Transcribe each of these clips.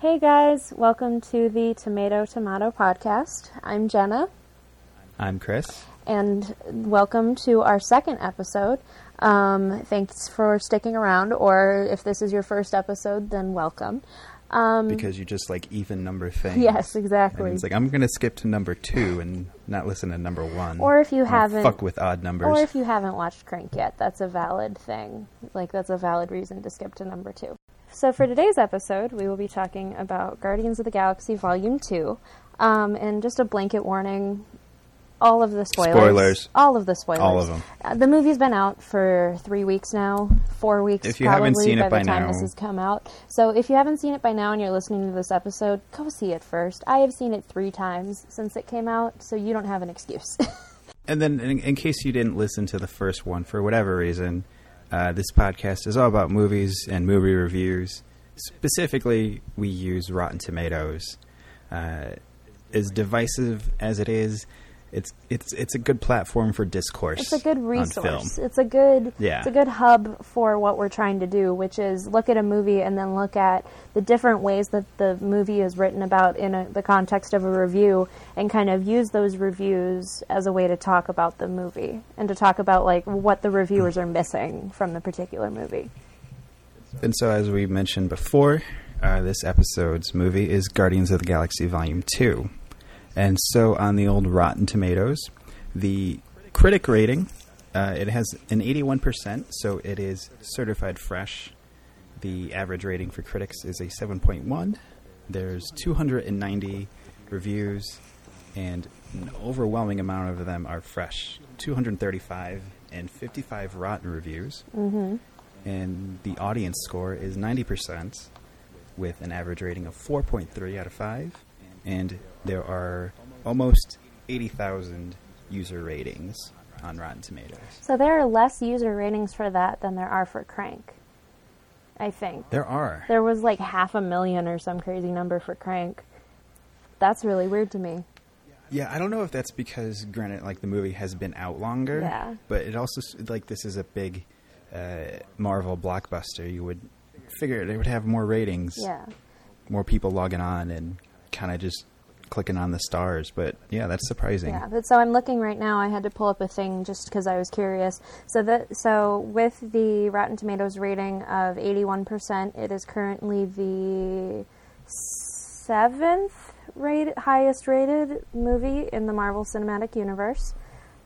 Hey guys, welcome to the Tomato Tomato podcast. I'm Jenna, I'm Chris. and welcome to our second episode. Um, thanks for sticking around, or if this is your first episode, then welcome. Um, Because you just like even number things. yes, And exactly. it's like I'm gonna skip to number two and not listen to number one. Or if you haven't- fuck with odd numbers. Or if you haven't watched Crank yet, that's a valid thing. Like, that's a valid reason to skip to number two. So, for today's episode, we will be talking about Guardians of the Galaxy Volume 2. Um, and just a blanket warning all of the spoilers. Spoilers. All of the spoilers. All of 'em. Uh, the movie's been out for three weeks now, four weeks If you probably haven't seen by it by the time now- this has come out. So, if you haven't seen it by now and you're listening to this episode, go see it first. I have seen it three times since it came out, so you don't have an excuse. and then, in, in case you didn't listen to the first one for whatever reason, uh, this podcast is all about movies and movie reviews. Specifically, we use Rotten Tomatoes. Uh, as divisive as it is, it's it's it's a good platform for discourse. It's a good resource. It's a good Yeah. it's a good hub for what we're trying to do, which is look at a movie and then look at the different ways that the movie is written about in a, the context of a review and kind of use those reviews as a way to talk about the movie and to talk about like what the reviewers are missing from the particular movie. And so, as we mentioned before, uh, this episode's movie is Guardians of the Galaxy Volume 2. And so, on the old Rotten Tomatoes, the critic rating, uh, it has an 81%, so it is certified fresh. The average rating for critics is a 7.1. There's 290 reviews, and an overwhelming amount of them are fresh 235 and 55 rotten reviews Mm-hmm. and the audience score is 90% with an average rating of 4.3 out of 5 and there are almost 80,000 user ratings on Rotten Tomatoes. So there are less user ratings for that than there are for Crank. I think. There are. There was like half a million or some crazy number for Crank. That's really weird to me. Yeah, I don't know if that's because granted like the movie has been out longer, Yeah. but it also like this is a big uh, Marvel blockbuster. You would figure it would have more ratings. Yeah. More people logging on and kind of just clicking on the stars, but yeah, that's surprising. Yeah, but so I'm looking right now. I had to pull up a thing just because I was curious. So that so with the Rotten Tomatoes rating of 81%, it is currently the seventh rated, highest rated movie in the Marvel Cinematic Universe.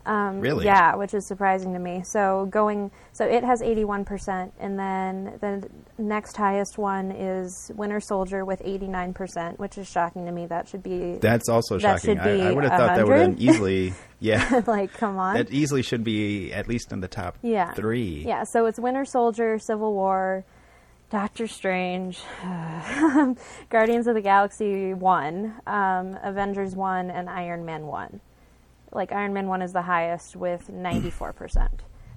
Um, Really? Yeah, which is surprising to me. So going, so it has 81%, and then the next highest one is Winter Soldier with 89%, which is shocking to me. That should be That's also That shocking. I, I would have thought that would have 100. easily, yeah, like, come on. that easily should be at least in the top Yeah. three. Yeah, so it's Winter Soldier, Civil War, Doctor Strange, Guardians of the Galaxy 1, um, Avengers 1, and Iron Man 1. Like, Iron Man 1 is the highest with 94%.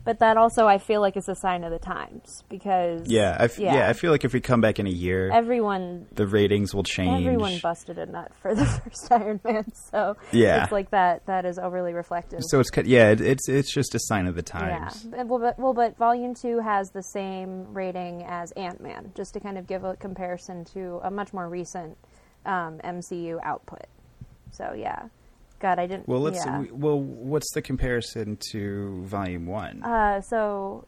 But that also, I feel like, is a sign of the times because. Yeah, I f- yeah. I feel like if we come back in a year, Everyone. the ratings will change. Everyone busted a nut for the first Iron Man, so Yeah. it's like that. That is overly reflective. so it's yeah, it, it's it's just a sign of the Yeah. times. But- Well but, well, but Volume 2 has the same rating as Ant Man, just to kind of give a comparison to a much more recent um, MCU output. So, yeah. God, I didn't. Well, let's. Yeah. we- well, what's the comparison to Volume One? Uh, so,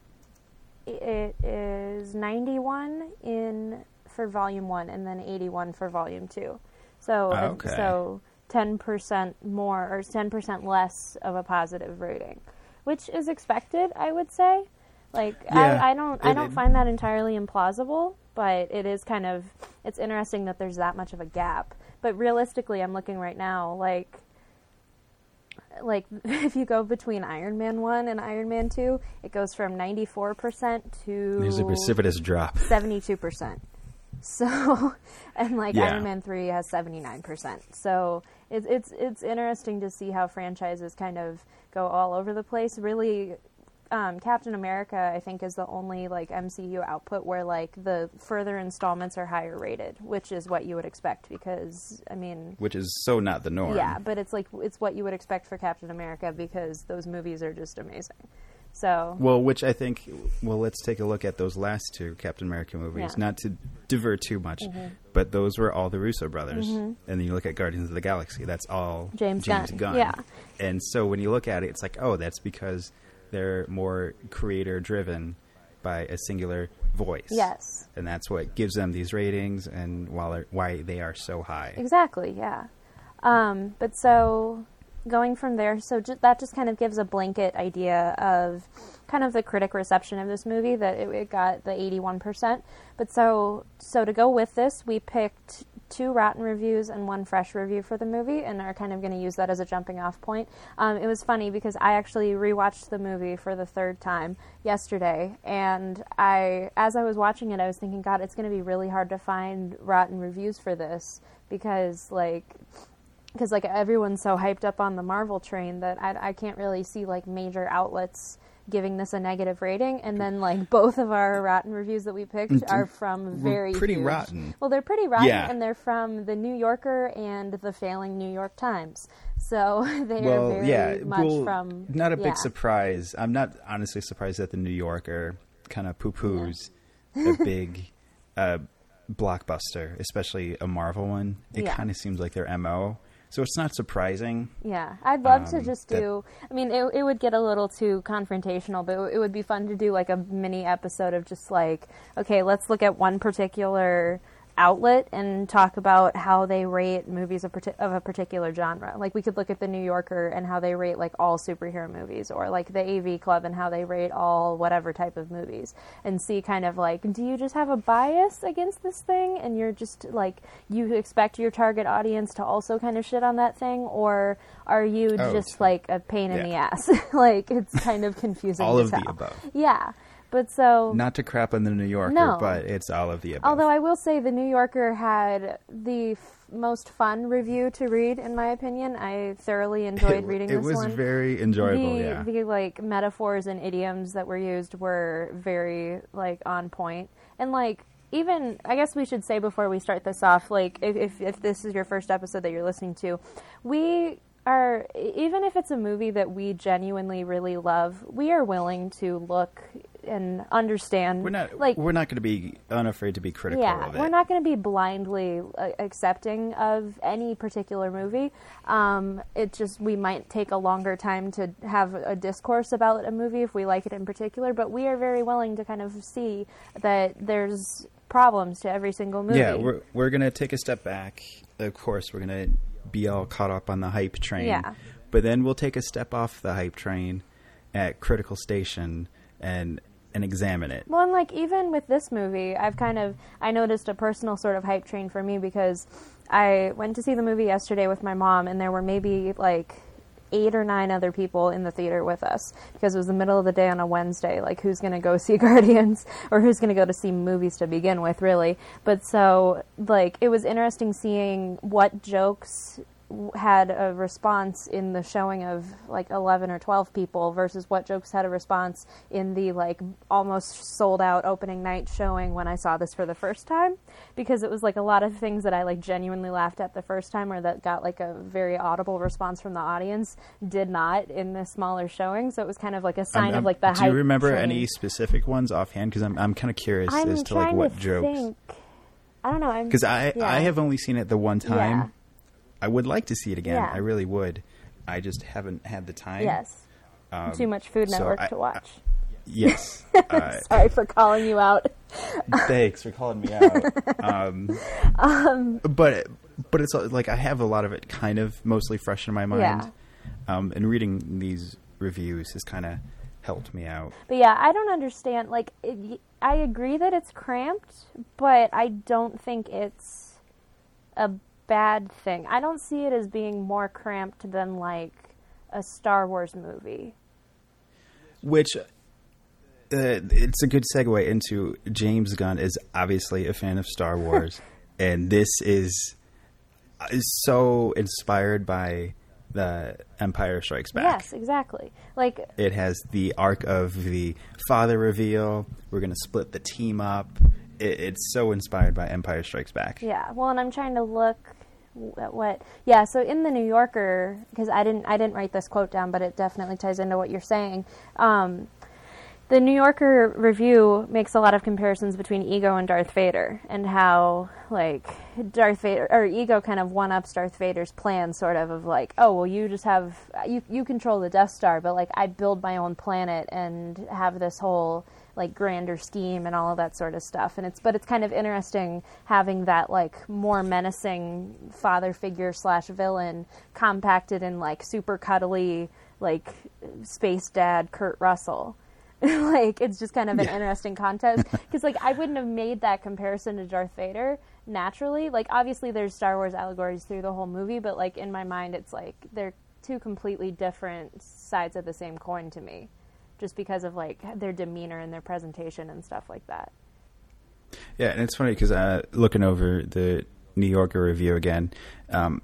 it is 91 in for Volume 1 and then 81 for Volume 2. So, Ah, uh, okay. so 10% more or 10% less of a positive rating, which is expected, I would say. Like Yeah, I, I don't I don't it- find that entirely implausible, but it is kind of it's interesting that there's that much of a gap. But realistically, I'm looking right now like like if you go between Iron Man 1 and Iron Man 2, it goes from 94% to There's a precipitous drop. 72%. So, and like Yeah. Iron Man 3 has 79%. So, it's it's it's interesting to see how franchises kind of go all over the place. Really um, Captain America, I think, is the only like MCU output where like the further installments are higher rated, which is what you would expect because I mean, which is so not the norm. yeah, but it's like it's what you would expect for Captain America because those movies are just amazing. So Well, which I think, well, let's take a look at those last two Captain America movies. Yeah. Mm-hmm. Not to divert too much, but those were all the Russo brothers. And then you look at Guardians of the Galaxy, that's all James Gunn. Yeah. And so when you look at it, it's like, oh, that's because they're more creator driven by a singular voice. yes, And that's what gives them these ratings and why they are so high. Exactly, yeah. Um, but so going from there, so ju- that just kind of gives a blanket idea of kind of the critic reception of this movie that it, it got the 81%. But so so to go with this, we picked two rotten reviews and one fresh review for the movie and are kind of going to use that as a jumping off point. Um, it was funny because I actually rewatched the movie for the third time yesterday and I as I was watching it I was thinking god it's going to be really hard to find rotten reviews for this because like because like everyone's so hyped up on the Marvel train that I, I can't really see like major outlets giving this a negative rating, and then like both of our rotten reviews that we picked are from very pretty huge- rotten. Well, they're pretty rotten, Yeah. and they're from the New Yorker and the failing New York Times. So they are well, very yeah, much well, from not a yeah. big surprise. I'm not honestly surprised that the New Yorker kind of poo poos a big uh, blockbuster, especially a Marvel one. It Yeah. kind of seems like their mo. So it's not surprising. Yeah, I'd love to Um, just that- do. I mean, it, it would get a little too confrontational, but it would be fun to do like a mini episode of just like, okay, let's look at one particular outlet and talk about how they rate movies of, parti- of a particular genre. Like we could look at the New Yorker and how they rate like all superhero movies, or like the AV Club and how they rate all whatever type of movies, and see kind of like, do you just have a bias against this thing, and you're just like you expect your target audience to also kind of shit on that thing, or are you Oh, just like a pain in the ass? like it's kind of confusing. All of the above. Yeah, but so Not to crap on the New Yorker, No. but it's all of the above. Although I will say the New Yorker had the f- most fun review to read, in my opinion. I thoroughly enjoyed it, reading it this was one. very enjoyable. the, yeah. the like metaphors and idioms that were used were very like on point, and like even I guess we should say before we start this off, like if if, if this is your first episode that you're listening to, we are even if it's a movie that we genuinely really love, we are willing to look and understand. we're not like we're not going to be unafraid to be critical yeah, of it. we're not going to be blindly uh, accepting of any particular movie. Um, it just we might take a longer time to have a discourse about a movie if we like it in particular, but we are very willing to kind of see that there's problems to every single movie. Yeah, we're we're gonna take a step back. Of course, we're gonna be all caught up on the hype train. Yeah. But then we'll take a step off the hype train at Critical Station and and examine it. Well, and like even with this movie, I've kind of I noticed a personal sort of hype train for me because I went to see the movie yesterday with my mom, and there were maybe like eight or nine other people in the theater with us because it was the middle of the day on a Wednesday. Like, who's going to go see Guardians or who's going to go to see movies to begin with, really? But so, like, it was interesting seeing what jokes had a response in the showing of like 11 or 12 people versus what jokes had a response in the like almost sold out opening night showing when I saw this for the first time because it was like a lot of things that I like genuinely laughed at the first time or that got like a very audible response from the audience did not in the smaller showing so it was kind of like a sign I'm- of like the do you remember train. any specific ones offhand? Because I'm I'm kind of curious I'm as to like what to jokes. think. I don't know. I'm Because I yeah. I have only seen it the one time. I would like to see it again. Yeah. I really would. I just haven't had the time. yes Um, too much Food so Network I- to watch. Yes. Uh, Sorry for calling you out. Thanks for calling me out. Um, but but it's like I have a lot of it kind of mostly fresh in my mind. Yeah. Um, and reading these reviews has kind of helped me out. But yeah, I don't understand. Like, it, I agree that it's cramped, but I don't think it's a bad thing. I don't see it as being more cramped than like a Star Wars movie. Which uh, it's a good segue into James Gunn is obviously a fan of Star Wars, and this is is so inspired by the Empire Strikes Back. Yes, exactly. Like, It has the arc of the father reveal. We're going to split the team up. It, it's so inspired by Empire Strikes Back. yeah. Well, and I'm trying to look what. Yeah. So in the New Yorker, because I didn't, I didn't write this quote down, but it definitely ties into what you're saying. Um, the New Yorker review makes a lot of comparisons between Ego and Darth Vader, and how like Darth Vader or Ego kind of one ups Darth Vader's plan, sort of of like, oh well, you just have you you control the Death Star, but like I build my own planet and have this whole like grander scheme and all of that sort of stuff. And it's but it's kind of interesting having that like more menacing father figure slash villain compacted in like super cuddly like space dad Kurt Russell. like it's just kind of an Yeah. interesting contest because like I wouldn't have made that comparison to Darth Vader naturally. Like obviously there's Star Wars allegories through the whole movie, but like in my mind it's like they're two completely different sides of the same coin to me, just because of like their demeanor and their presentation and stuff like that. Yeah, and it's funny because uh, looking over the New Yorker review again, um,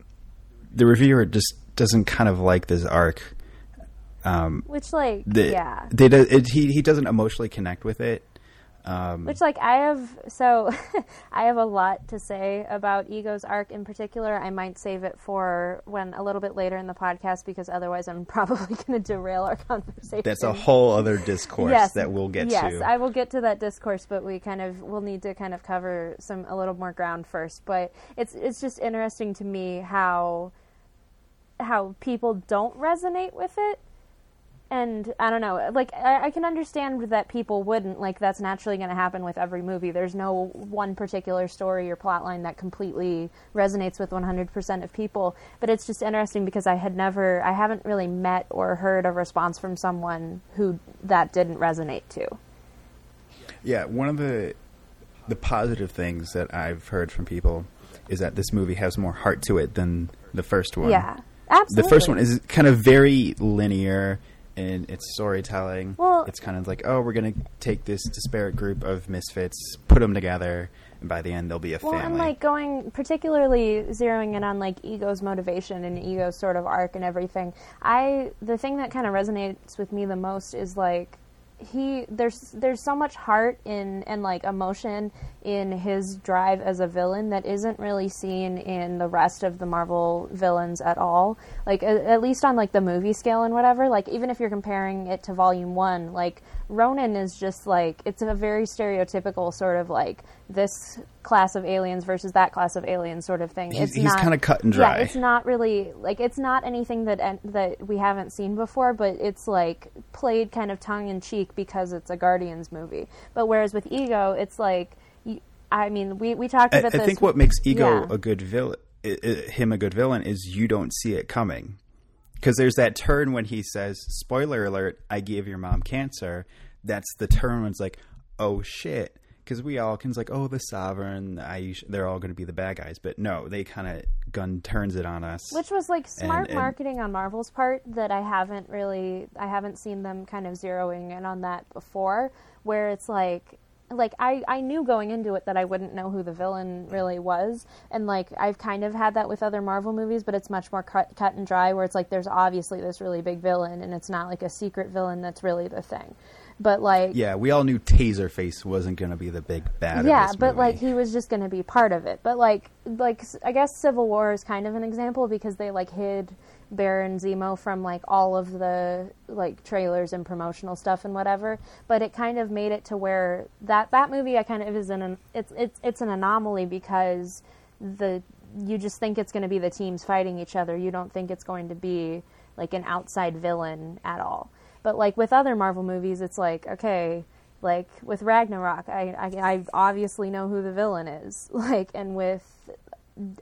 the reviewer just doesn't kind of like this arc. Um, Which like the, yeah. they do, it, he he doesn't emotionally connect with it. Um, Which like I have so I have a lot to say about Ego's arc in particular. I might save it for when a little bit later in the podcast because otherwise I'm probably going to derail our conversation. that's a whole other discourse yes, that we'll get yes, to. Yes, I will get to that discourse, but we kind of will need to kind of cover some a little more ground first. But it's it's just interesting to me how how people don't resonate with it. And I don't know, like I, I can understand that people wouldn't. Like that's naturally going to happen with every movie. There's no one particular story or plot line that completely resonates with 100% of people. But it's just interesting because I had never, I haven't really met or heard a response from someone who that didn't resonate to. Yeah, one of the the positive things that I've heard from people is that this movie has more heart to it than the first one. Yeah, absolutely. The first one is kind of very linear in its storytelling. Well- it's kind of like, oh, we're going to take this disparate group of misfits, put them together, and by the end they'll be a family. Well, family. and like going particularly zeroing in on like ego's motivation and ego's sort of arc and everything. I the thing that kind of resonates with me the most is like he there's there's so much heart in and like emotion in his drive as a villain that isn't really seen in the rest of the Marvel villains at all. Like at, at least on like the movie scale and whatever. Like even if you're comparing it to Volume One, like Ronan is just like it's a very stereotypical sort of like this class of aliens versus that class of aliens sort of thing. He's- it's he's not kinda cut and dry. Yeah, it's not really like it's not anything that that we haven't seen before, but it's like played kind of tongue in cheek because it's a Guardians movie. But whereas with Ego, it's like I mean, we we talked I, about I this. think what makes Ego Yeah. a good villain, i i him a good villain, is you don't see it coming. Because there's that turn when he says, "Spoiler alert! I gave your mom cancer." That's the turn when it's like, "Oh shit!" Because we all can like, "Oh, the Sovereign, Aish, they're all going to be the bad guys," but no, they kind of gun turns it on us. Which was like smart and- marketing on Marvel's part that I haven't really I haven't seen them kind of zeroing in on that before where it's like like I, I knew going into it that I wouldn't know who the villain really was. And like I've kind of had that with other Marvel movies but it's much more cut, cut and dry where it's like there's obviously this really big villain and it's not like a secret villain that's really the thing but like yeah, we all knew Taserface wasn't going to be the big bad. yeah but movie. like he was just going to be part of it but like like I guess civil war is kind of an example because they like hid baron zemo from like all of the like trailers and promotional stuff and whatever but it kind of made it to where that that movie i kind of is in an it's it's it's an anomaly because the you just think it's going to be the teams fighting each other you don't think it's going to be like an outside villain at all but like with other marvel movies it's like okay like with Ragnarok, I, I I obviously know who the villain is. Like, and with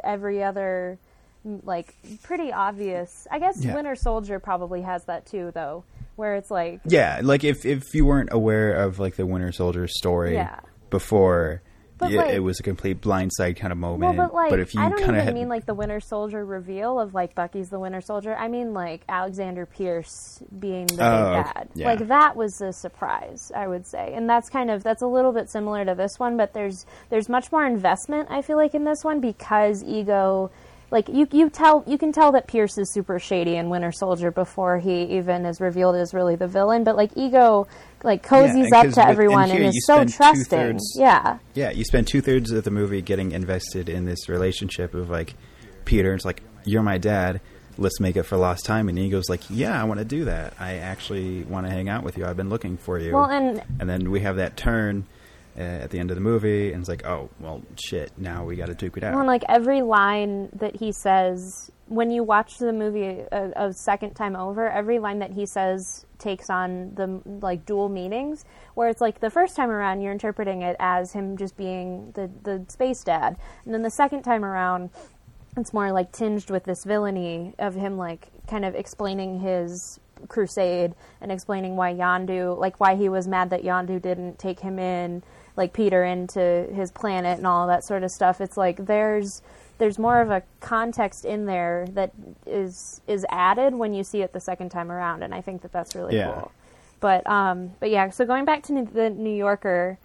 every other, like pretty obvious. I guess Yeah. Winter Soldier probably has that too, though, where it's like, Yeah, like if if you weren't aware of like the Winter Soldier story Yeah. before, But, y- like- it was a complete blindside kind of well, moment. but like, if you I don't kind even of had, mean like the Winter Soldier reveal of like Bucky's the Winter Soldier. I mean like Alexander Pierce being the Oh, big bad. yeah. Like that was a surprise, I would say, and that's kind of that's a little bit similar to this one, but there's there's much more investment. I feel like in this one because Ego. Like you, you tell you can tell that Pierce is super shady in Winter Soldier before he even is revealed as really the villain. But like Ego, like cozies and up to everyone and is so trusting. Yeah, yeah, you spend two thirds of the movie getting invested in this relationship of like Peter. It's like you're my dad. let's make it for lost time. And Inigo's like, yeah, I want to do that. I actually want to hang out with you. I've been looking for you. Well, and and then we have that turn uh, at the end of the movie, and it's like, oh, well, shit. Now we got to duke it out. Well, like every line that he says when you watch the movie a, a, second time over, every line that he says takes on the like dual meanings. Where it's like the first time around, you're interpreting it as him just being the the space dad, and then the second time around, it's more like tinged with this villainy of him like kind of explaining his crusade and explaining why Yondu, like why he was mad that Yondu didn't take him in like Peter into his planet and all that sort of stuff. It's like there's there's more of a context in there that is is added when you see it the second time around, and I think that that's really yeah. cool. But um, but yeah, so going back to the New Yorker,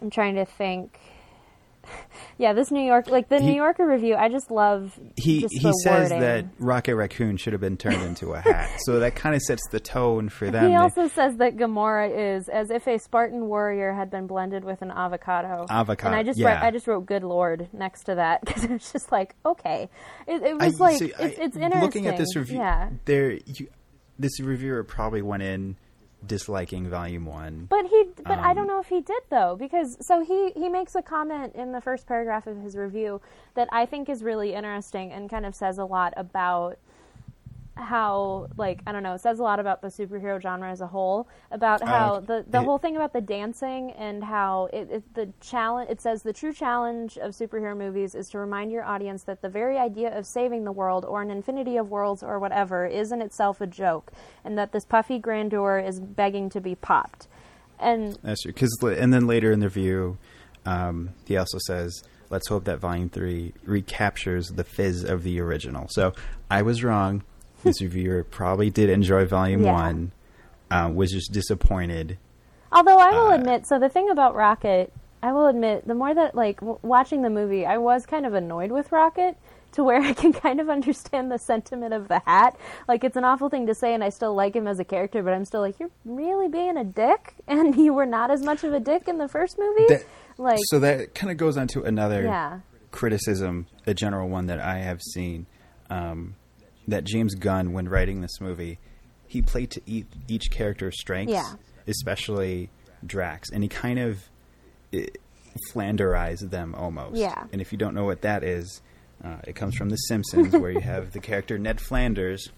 I'm trying to think yeah, this New York, like the He- New Yorker review, I just love. he just he says wording. that Rocket Raccoon should have been turned into a hat. so that kind of sets the tone for them. He They- also says that Gamora is as if a Spartan warrior had been blended with an avocado. Avocado, And I just yeah. wrote, I just wrote "Good Lord" next to that because it's just like okay, it, it I- was like see, it's, I- it's interesting. Looking at this review, yeah. there, you, this reviewer probably went in disliking Volume One. But he, but I Um, don't know if he did though, because so he he makes a comment in the first paragraph of his review that I think is really interesting and kind of says a lot about how like I don't know, it says a lot about the superhero genre as a whole, about how Uh, the the it- whole thing about the dancing and how it, it the challenge it says the true challenge of superhero movies is to remind your audience that the very idea of saving the world or an infinity of worlds or whatever is in itself a joke and that this puffy grandeur is begging to be popped. And That's true. Cause, and then later in the review, um, he also says, "Let's hope that Volume Three recaptures the fizz of the original." So I was wrong. This reviewer probably did enjoy Volume Yeah. One. Uh, was just disappointed. Although I will Uh, admit, so the thing about Rocket, I will admit, the more that like w- watching the movie, I was kind of annoyed with Rocket to where I can kind of understand the sentiment of the hat. Like it's an awful thing to say, and I still like him as a character, but I'm still like, you're really being a dick, and you were not as much of a dick in the first movie. That- like, so that kind of goes on to another yeah, criticism, a general one that I have seen, um, that James Gunn, when writing this movie, he played to each, each character's strengths, Yeah. especially Drax, and he kind of eh, flanderized them almost. Yeah. And if you don't know what that is, uh, it comes from The Simpsons, where you have the character Ned Flanders,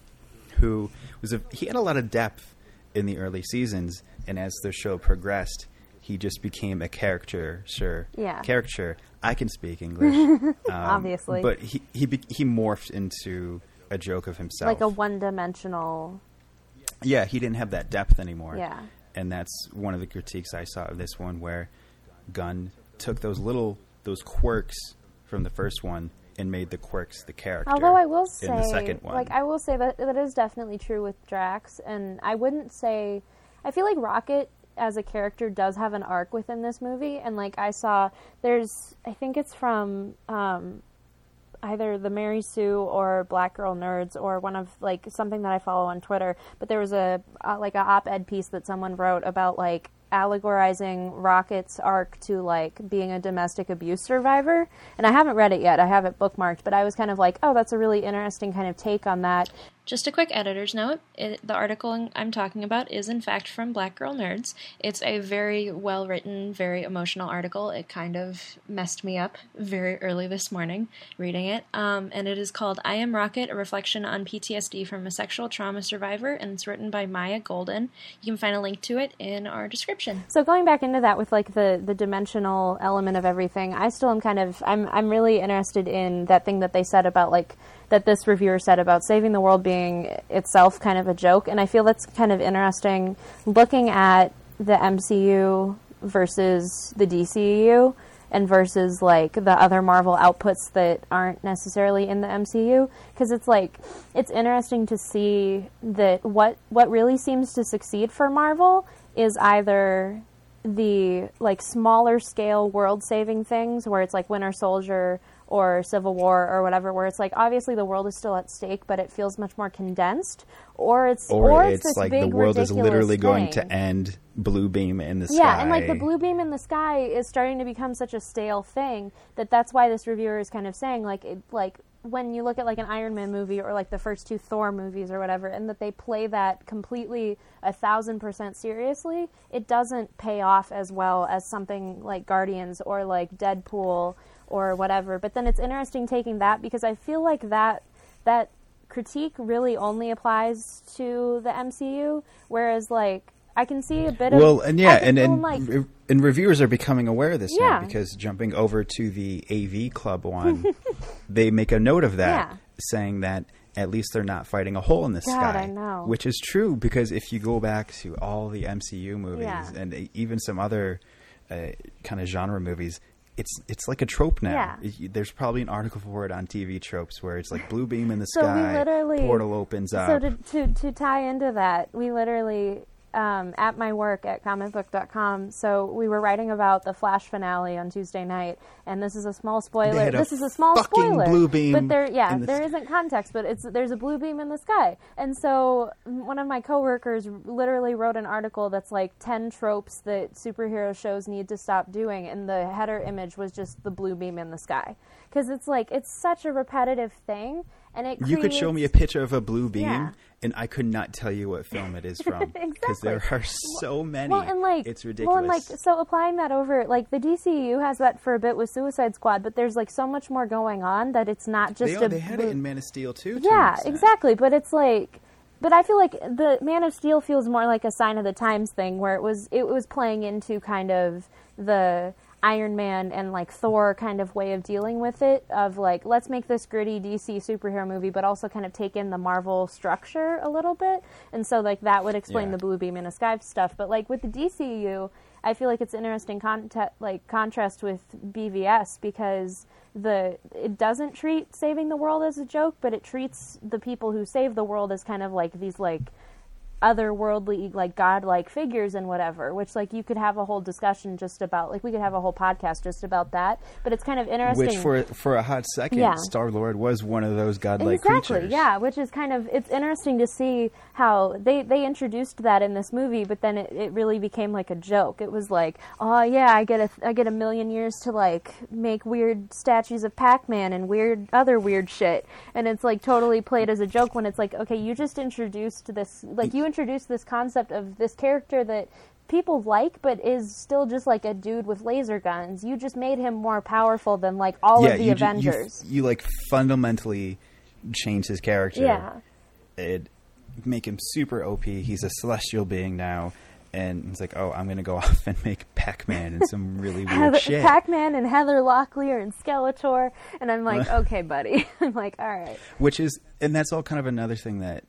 who was a, he had a lot of depth in the early seasons, and as the show progressed, he just became a caricature, sure, Yeah. caricature. I can speak English, um, Obviously. but he he he morphed into a joke of himself. like a one-dimensional. yeah, he didn't have that depth anymore. Yeah. and that's one of the critiques I saw of this one, where Gunn took those little those quirks from the first one and made the quirks the character. Although I will say, in the second one, like I will say that that is definitely true with Drax, and I wouldn't say. I feel like Rocket as a character does have an arc within this movie, and like I saw, there's I think it's from um, either the Mary Sue or Black Girl Nerds or one of like something that I follow on Twitter. But there was a uh, like a op-ed piece that someone wrote about like allegorizing Rocket's arc to like being a domestic abuse survivor. And I haven't read it yet. I have it bookmarked, but I was kind of like, oh, that's a really interesting kind of take on that. Just a quick editor's note it, the article I'm talking about is, in fact, from Black Girl Nerds. It's a very well written, very emotional article. It kind of messed me up very early this morning reading it. Um, and it is called I Am Rocket A Reflection on PTSD from a Sexual Trauma Survivor. And it's written by Maya Golden. You can find a link to it in our description. So going back into that with like the the dimensional element of everything, I still am kind of I'm I'm really interested in that thing that they said about like that this reviewer said about saving the world being itself kind of a joke, and I feel that's kind of interesting looking at the MCU versus the DCU and versus like the other Marvel outputs that aren't necessarily in the MCU because it's like it's interesting to see that what what really seems to succeed for Marvel is either the like smaller scale world saving things where it's like Winter Soldier or Civil War or whatever where it's like obviously the world is still at stake but it feels much more condensed or it's or, it's, it's this like big, the world is literally going to end. Blue beam in the sky. Yeah, and like the blue beam in the sky is starting to become such a stale thing that that's why this reviewer is kind of saying like it, like when you look at like an Iron Man movie or like the first two Thor movies or whatever, and that they play that completely a thousand percent seriously, it doesn't pay off as well as something like Guardians or like Deadpool or whatever. But then it's interesting taking that because I feel like that that critique really only applies to the MCU, whereas like I can see a bit of Well, and yeah, and and, like re- and reviewers are becoming aware of this Yeah. now because jumping over to the AV Club one, they make a note of that, Yeah. saying that at least they're not fighting a hole in the God, sky. I know. Which is true because if you go back to all the MCU movies Yeah. and even some other uh, kind of genre movies. It's it's like a trope now. Yeah. There's probably an article for it on TV tropes where it's like blue beam in the So we sky, literally- portal opens up. So to, to to tie into that, we literally um, at my work at comicbook.com. So we were writing about the Flash finale on Tuesday night, and this is a small spoiler. This is a small spoiler, blue beam but there, yeah, the there isn't context, but it's there's a blue beam in the sky, and so one of my coworkers literally wrote an article that's like ten tropes that superhero shows need to stop doing, and the header image was just the blue beam in the sky because it's like it's such a repetitive thing, and it You could show me a picture of a blue beam, Yeah. and I could not tell you what film it is from because Exactly. there are so many. Well, and like, it's ridiculous. Well, and like, so applying that over, like, the DCU has that for a bit with Suicide Squad, but there's like so much more going on that it's not just they, a. they had it in Man of Steel too. to yeah, exactly. But it's like, but I feel like the Man of Steel feels more like a sign of the times thing, where it was it was playing into kind of the Iron Man and like Thor kind of way of dealing with it of like let's make this gritty DC superhero movie, but also kind of take in the Marvel structure a little bit, and so like that would explain Yeah. the blue beam and the sky stuff. But like with the DCU, I feel like it's interesting conte- like contrast with BVS because the it doesn't treat saving the world as a joke, but it treats the people who save the world as kind of like these like otherworldly like godlike figures and whatever which like you could have a whole discussion just about like we could have a whole podcast just about that but it's kind of interesting Which for for a hot second, Yeah. Star Lord was one of those godlike exactly creatures. yeah which is kind of it's interesting to see how they they introduced that in this movie but then it, it really became like a joke it was like oh yeah i get a i get a million years to like make weird statues of pac-man and weird other weird shit and it's like totally played as a joke when it's like okay you just introduced this like you introduced this concept of this character that people like but is still just like a dude with laser guns you just made him more powerful than like all yeah. of the you, ju- you avengers You, like fundamentally change his character. yeah It make him super OP. He's a celestial being now. And it's like, oh, I'm gonna go off and make Pac-Man and some really weird Heather, shit. Pac-Man and Heather Locklear and Skeletor, and I'm like, okay, buddy. I'm like, all right. which is and that's all kind of another thing that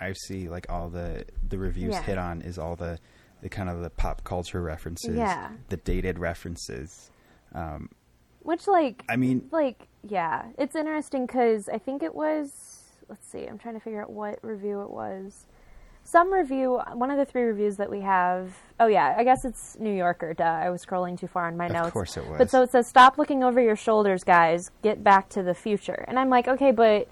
I see like all the the reviews Yeah. hit on is all the the kind of the pop culture references, Yeah. the dated references. Um, Which, like, I mean, like, yeah, it's interesting because I think it was. Let's see, I'm trying to figure out what review it was. Some review, one of the three reviews that we have. Oh yeah, I guess it's New Yorker. Duh, I was scrolling too far on my Of notes. course it was. But so it says, "Stop looking over your shoulders, guys. Get back to the future." And I'm like, okay, but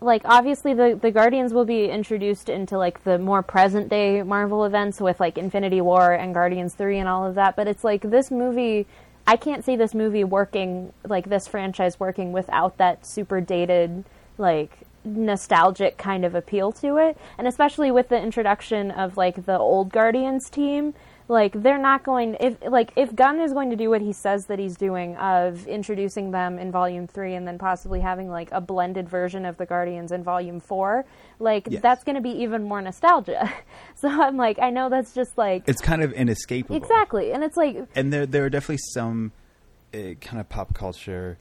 like obviously the the Guardians will be introduced into like the more present day Marvel events with like Infinity War and Guardians 3 and all of that, but it's like this movie I can't see this movie working like this franchise working without that super dated like nostalgic kind of appeal to it and especially with the introduction of like the old Guardians team like they're not going if like if Gunn is going to do what he says that he's doing of introducing them in volume 3 and then possibly having like a blended version of the Guardians in volume 4 like Yes. that's going to be even more nostalgia so I'm like I know that's just like it's kind of inescapable. exactly and it's like and there there are definitely some uh, kind of pop culture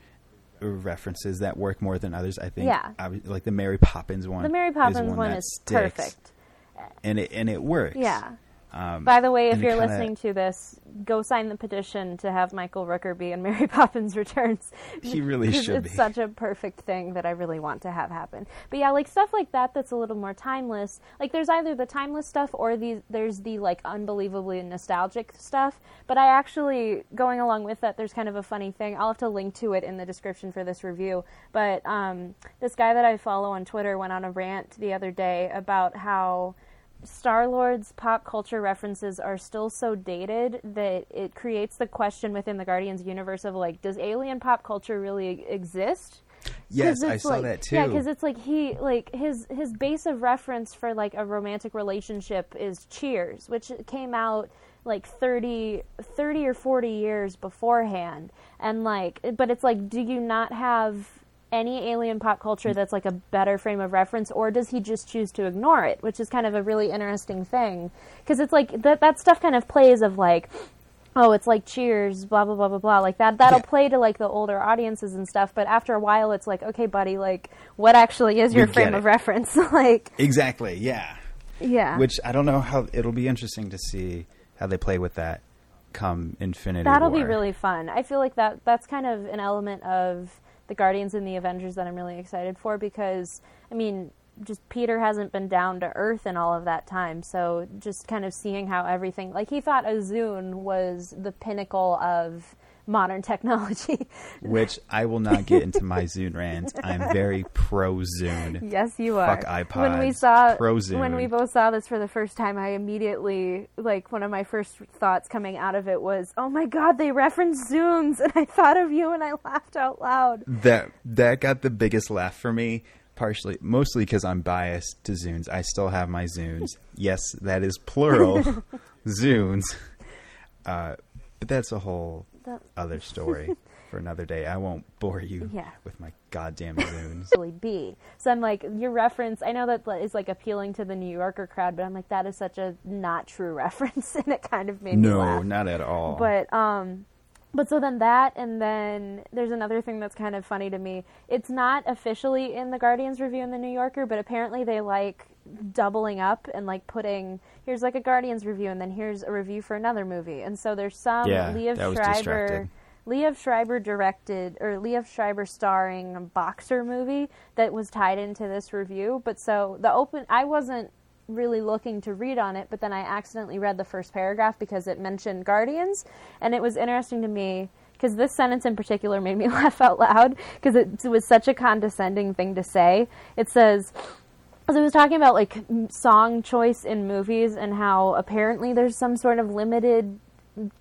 references that work more than others. I think. Yeah. Obvi- like the Mary Poppins one. the Mary Poppins is one, one, is sticks, perfect and it and it works. yeah Um, By the way, if you're kinda- listening to this, go sign the petition to have Michael Rooker be in Mary Poppins Returns. He really should It's be. such a perfect thing that I really want to have happen. But yeah, like stuff like that that's a little more timeless. Like there's either the timeless stuff or the there's the like unbelievably nostalgic stuff. But I actually going along with that, there's kind of a funny thing. I'll have to link to it in the description for this review. But um, this guy that I follow on Twitter went on a rant the other day about how Star Lord's pop culture references are still so dated that it creates the question within the Guardians universe of like, does alien pop culture really exist? Yes, I saw like- that too. Yeah, because it's like he like his his base of reference for like a romantic relationship is Cheers, which came out like 30, 30 or forty years beforehand, and like, but it's like, do you not have any alien pop culture mm. that's like a better frame of reference, or does he just choose to ignore it? Which is kind of a really interesting thing, because it's like that that stuff kind of plays of like oh, it's like Cheers, blah blah blah blah blah. Like that that'll Yeah. play to like the older audiences and stuff. But after a while, it's like, okay, buddy, like what actually is your frame get of reference? like, exactly. Yeah. yeah, Which I don't know how it'll be interesting to see how they play with that come Infinity that'll War. be really fun. I feel like that that's kind of an element of the Guardians and the Avengers that I'm really excited for because I mean. Just Peter hasn't been down to earth in all of that time, so just kind of seeing how everything like he thought a Zune was the pinnacle of modern technology. Which I will not get into my Zune rant. I'm very pro Zune. Yes, you are. Fuck When we iPods, saw pro Zune. when we both saw this for the first time, I immediately like one of my first thoughts coming out of it was, "Oh my god, they referenced Zunes," and I thought of you and I laughed out loud. That that got the biggest laugh for me. Partially, mostly because I'm biased to Zunes. I still have my Zunes. yes, that is plural, Zunes. Uh, but that's a whole Other story for another day. I won't bore you Yeah. with my goddamn Zunes. Really be. So I'm like, your reference. I know that is like appealing to the New Yorker crowd, but I'm like, that is such a not true reference, and it kind of made me no, not at all. But um but so then that and then there's another thing that's kind of funny to me. It's not officially in the Guardians review in the New Yorker, but apparently they like doubling up and like putting here's like a Guardians review and then here's a review for another movie. And so there's some Yeah, Liev Schreiber. Liev Schreiber directed or Liev Schreiber starring boxer movie that was tied into this review. But so the open I wasn't really looking to read on it, but then I accidentally read the first paragraph because it mentioned Guardians, and it was interesting to me because this sentence in particular made me laugh out loud because it, was such a condescending thing to say. It says. As I was talking about like song choice in movies and how apparently there's some sort of limited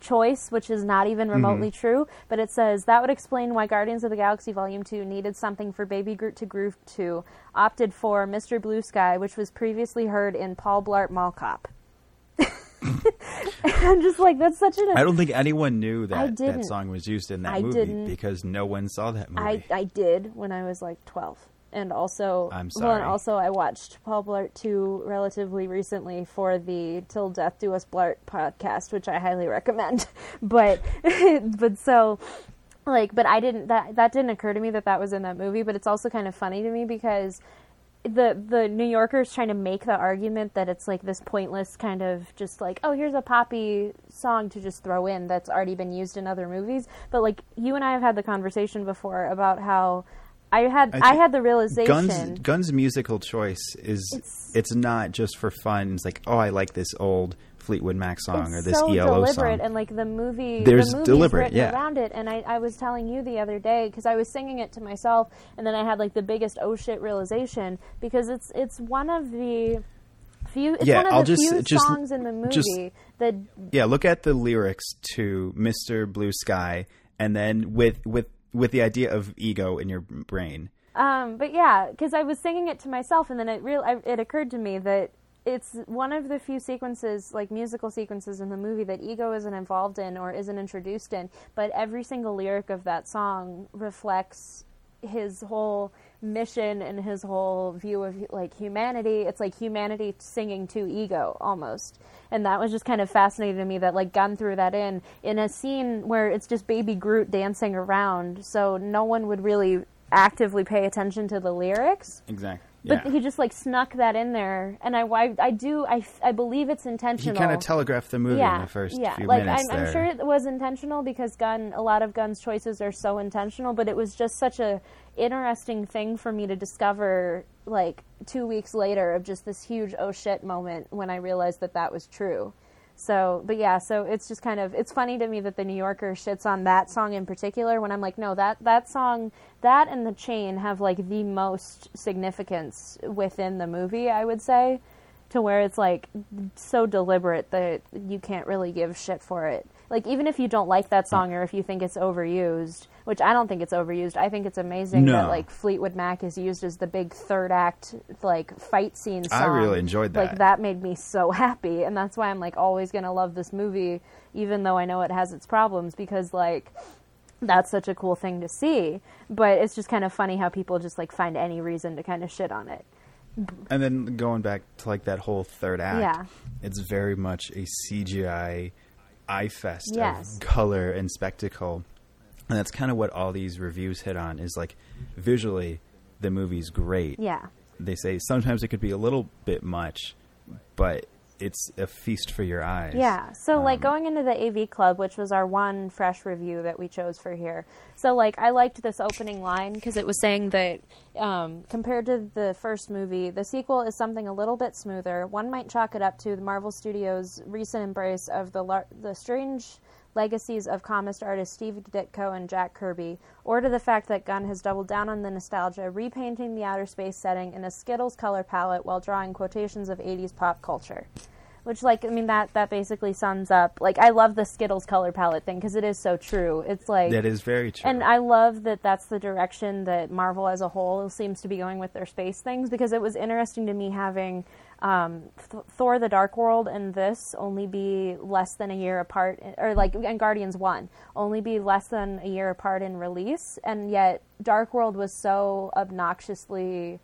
choice, which is not even mm-hmm. remotely true. But it says that would explain why Guardians of the Galaxy Volume 2 needed something for Baby Groot to groove to, opted for Mr. Blue Sky, which was previously heard in Paul Blart Mall Cop. I'm just like, that's such an. I don't think anyone knew that that song was used in that I movie didn't. because no one saw that movie. I, I did when I was like 12. And also, I'm Well, and also, I watched Paul Blart 2 relatively recently for the Till Death Do Us Blart podcast, which I highly recommend. but, but so, like, but I didn't, that, that didn't occur to me that that was in that movie, but it's also kind of funny to me because the the New Yorkers trying to make the argument that it's like this pointless kind of just like oh here's a poppy song to just throw in that's already been used in other movies but like you and I have had the conversation before about how I had I I, had the realization Gunn's Gunn's musical choice is It's- it's, not just for fun. It's like oh I like this old Fleetwood Mac song or it's this so ELO deliberate song. and like the movie There's the deliberate, yeah. around it and I, I was telling you the other day because I was singing it to myself and then I had like the biggest oh shit realization because it's it's one of the few it's Yeah, one of I'll the just- few just- songs in the movie just- that yeah, look at the lyrics to Mr. Blue Sky, and then with with with the idea of ego in your brain. Um, but yeah, because I was singing it to myself, and then it real I, it occurred to me that it's one of the few sequences, like musical sequences in the movie, that ego isn't involved in or isn't introduced in. But every single lyric of that song reflects his whole mission and his whole view of like humanity. It's like humanity singing to ego almost. And that was just kind of fascinating to me that like Gunn threw that in in a scene where it's just baby Groot dancing around, so no one would really actively pay attention to the lyrics. Exactly. But Yeah. he just like snuck that in there, and I, I, I do, I, I believe it's intentional. he kind of telegraphed the movie in the first yeah. few like minutes I'm, there. I'm sure it was intentional because Gunn, a lot of Gunn's choices are so intentional, but it was just such a interesting thing for me to discover, like two weeks later, of just this huge oh shit moment when I realized that that was true. So, but yeah, so it's just kind of it's funny to me that the New Yorker shits on that song in particular when I'm like, no, that that song, that and the chain have like the most significance within the movie, I would say, to where it's like so deliberate that you can't really give shit for it. Like even if you don't like that song or if you think it's overused, which I don't think it's overused. I think it's amazing No. that like Fleetwood Mac is used as the big third act like fight scene song. I really enjoyed that. Like that. made me so happy, and that's why I'm like always gonna love this movie, even though I know it has its problems because like that's such a cool thing to see. But it's just kind of funny how people just like find any reason to kind of shit on it. And then going back to like that whole third act, Yeah. it's very much a CGI eye fest Yes. of color and spectacle. And that's kind of what all these reviews hit on is like visually the movie's great. Yeah. They say sometimes it could be a little bit much, but it's a feast for your eyes. Yeah. So like Um, going into the AV Club, which was our one fresh review that we chose for here. So like I liked this opening line because it was saying that um, compared to the first movie, the sequel is something a little bit smoother. One might chalk it up to the Marvel Studios' recent embrace of the lar- the strange legacies of comics artists Steve Ditko and Jack Kirby, or to the fact that Gunn has doubled down on the nostalgia, repainting the outer space setting in a Skittles color palette while drawing quotations of 80s pop culture. Which, like, I mean, that that basically sums up. Like, I love the Skittles color palette thing because it is so true. It's like That is very true. and I love that that's the direction that Marvel as a whole seems to be going with their space things because it was interesting to me having um, Th- Thor: The Dark World and this only be less than a year apart, or like and Guardians One only be less than a year apart in release, and yet Dark World was so obnoxiously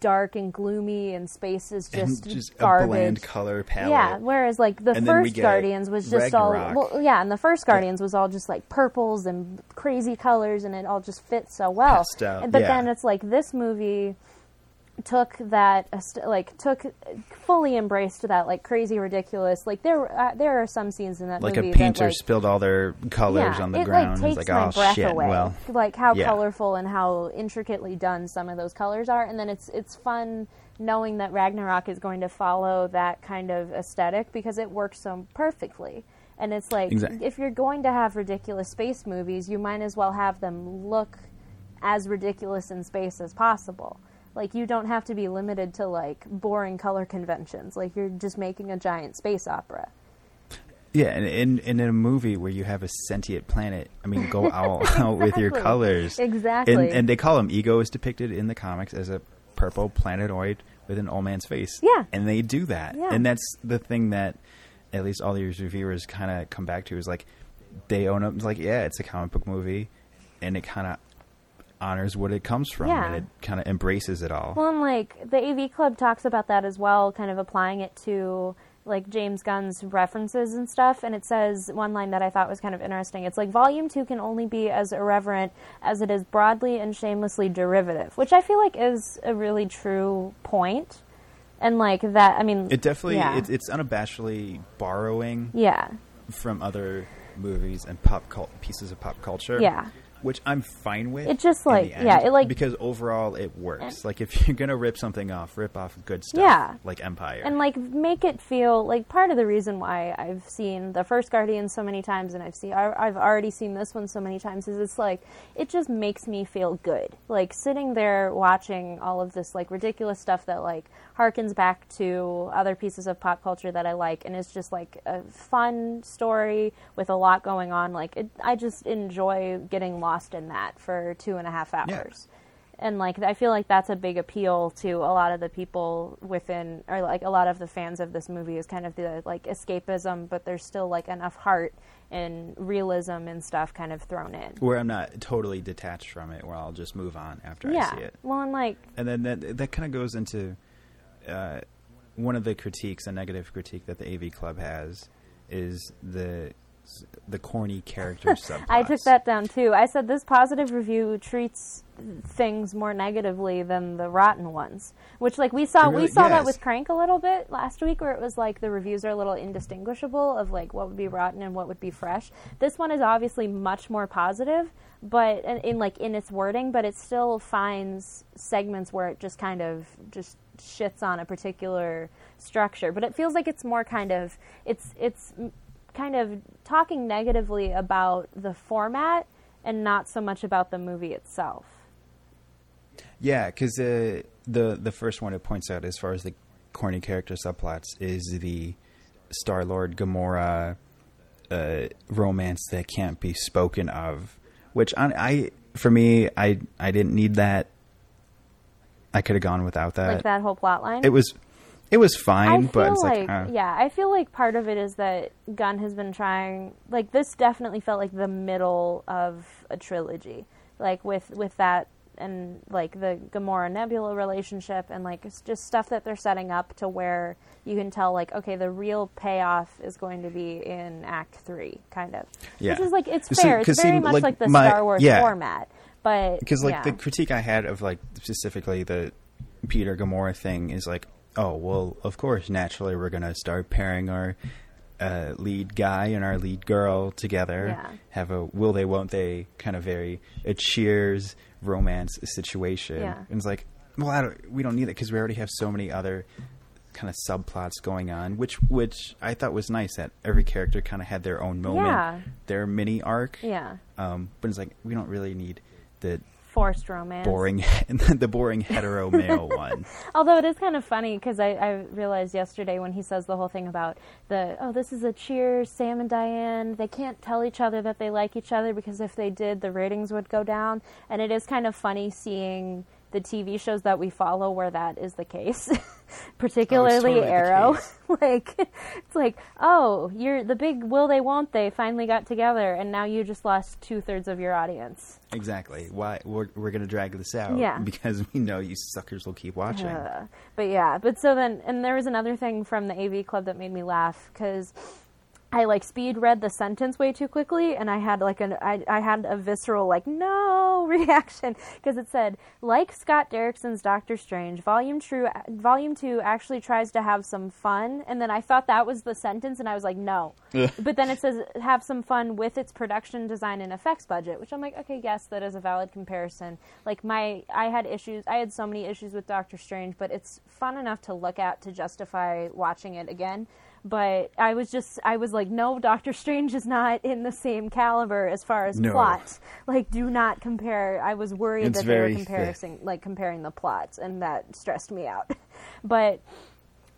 dark and gloomy, and space is And just, just garbage. a bland color palette. Yeah, whereas like the And first Guardians was just all well, yeah, and the first Guardians was all just like purples and crazy colors, and it all just fits so well. But yeah. then it's like this movie took that like took fully embraced that like crazy ridiculous like there uh, there are some scenes in that like a painter that, like, spilled all their colors yeah, on the it ground. like takes like, my oh breath shit. away. Well, like how yeah. colorful and how intricately done some of those colors are, and then it's it's fun knowing that Ragnarok is going to follow that kind of aesthetic because it works so perfectly. And it's like Exactly. if you're going to have ridiculous space movies, you might as well have them look as ridiculous in space as possible. Like you don't have to be limited to like boring color conventions. Like you're just making a giant space opera. Yeah, and in, in a movie where you have a sentient planet, I mean, go all out with your colors. Exactly. And, and they call him Ego is depicted in the comics as a purple planetoid with an old man's face. Yeah. And they do that. Yeah. And that's the thing that at least all these reviewers kind of come back to is like they own up. It's like, yeah, it's a comic book movie, and it kind of honors what it comes from, Yeah. and it kind of embraces it all. Well, and like the AV Club talks about that as well, kind of applying it to like James Gunn's references and stuff. And it says one line that I thought was kind of interesting. It's like Volume Two can only be as irreverent as it is broadly and shamelessly derivative, which I feel like is a really true point. And like that, I mean, it definitely yeah. it, it's unabashedly borrowing yeah, from other movies and pop cult pieces of pop culture. Yeah. Which I'm fine with. It just, like- end, yeah, it, like- because overall it works. like if you're gonna rip something off, rip off good stuff. Yeah. Like Empire. and like make it feel like part of the reason why I've seen the first Guardian so many times and I've seen I've already seen this one so many times is it's like it just makes me feel good like sitting there watching all of this like ridiculous stuff that like harkens back to other pieces of pop culture that I like and it's just like a fun story with a lot going on like it, I just enjoy getting lost in that for two and a half hours and like I feel like that's a big appeal to a lot of the people within, or like a lot of the fans of this movie is kind of the like escapism, but there's still like enough heart and realism and stuff kind of thrown in. where I'm not totally detached from it, where I'll just move on after I see it. Well, and like And then that that kind of goes into uh, one of the critiques, a negative critique that the AV Club has, is the the corny character subplots. I took that down too. I said this positive review treats things more negatively than the rotten ones, which like we saw really- we saw that with Crank a little bit last week, where it was like the reviews are a little indistinguishable of like what would be rotten and what would be fresh. This one is obviously much more positive, but in, in like in its wording, but it still finds segments where it just kind of just shits on a particular structure. But it feels like it's more kind of it's it's kind of talking negatively about the format and not so much about the movie itself. Yeah, because uh, the the first one it points out as far as the corny character subplots is the Star Lord Gamora uh, romance that can't be spoken of. Which on I for me, I I didn't need that. I could have gone without that. like that whole plot line. It was it was fine, but it's like, like, uh, yeah, I feel like part of it is that Gunn has been trying. Like this definitely felt like the middle of a trilogy, like with with that and like the Gamora Nebula relationship and like it's just stuff that they're setting up to where you can tell like okay, the real payoff is going to be in Act Three, kind of. Yeah. Which is like it's So- It's very much like, like, the my- Star Wars yeah. format, but because like yeah. the critique I had of like specifically the Peter Gamora thing is like, oh well, of course, naturally we're gonna start pairing our uh, lead guy and our lead girl together. Yeah. Have a will they won't they kind of very a cheers romance situation. Yeah. And it's like, well, I don't, we don't need that because we already have so many other kind of subplots going on, which which I thought was nice that every character kind of had their own moment, Yeah. their mini arc. yeah, Um, but it's like we don't really need the forced romance. boring the boring hetero male one. Although it is kind of funny because I, I realized yesterday when he says the whole thing about the oh this is a cheers Sam and Diane they can't tell each other that they like each other because if they did the ratings would go down and it is kind of funny seeing the TV shows that we follow where that is the case particularly totally Arrow case. like it's like oh you're the big will they won't they finally got together and now you just lost two thirds of your audience exactly. Why we're we're gonna drag this out? Yeah. Because we know you suckers will keep watching. Uh, but yeah, but so then, and there was another thing from the AV Club that made me laugh because I like speed read the sentence way too quickly, and I had like an I, I had a visceral like no reaction because it said like Scott Derrickson's Doctor Strange, Volume True, Volume Two actually tries to have some fun, and then I thought that was the sentence, and I was like no, but then it says have some fun with its production design and effects budget, which I'm like okay, yes, that is a valid comparison. Like my I had issues, I had so many issues with Doctor Strange, but it's fun enough to look at to justify watching it again but I was just I was like, no, Doctor Strange is not in the same caliber as far as No. plot. Like, do not compare. I was worried It's that they were comparing like comparing the plots, and that stressed me out. but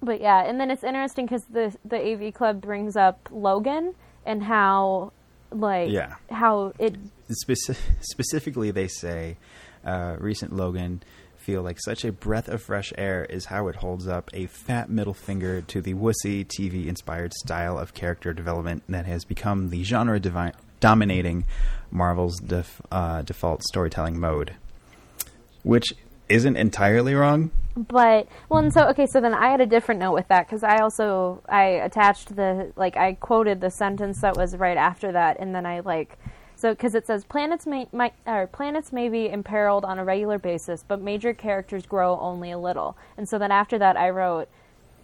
but yeah, and then it's interesting because the the AV Club brings up Logan and how like Yeah. how it Speci- specifically, they say uh, recent Logan feel like such a breath of fresh air is how it holds up a fat middle finger to the wussy TV inspired style of character development that has become the genre devi- dominating Marvel's def- uh, default storytelling mode. Which isn't entirely wrong. but well and so okay so then i had a different note with that because i also i attached the like i quoted the sentence that was right after that and then i like so because it says planets may might or planets may be imperiled on a regular basis but major characters grow only a little and so then after that i wrote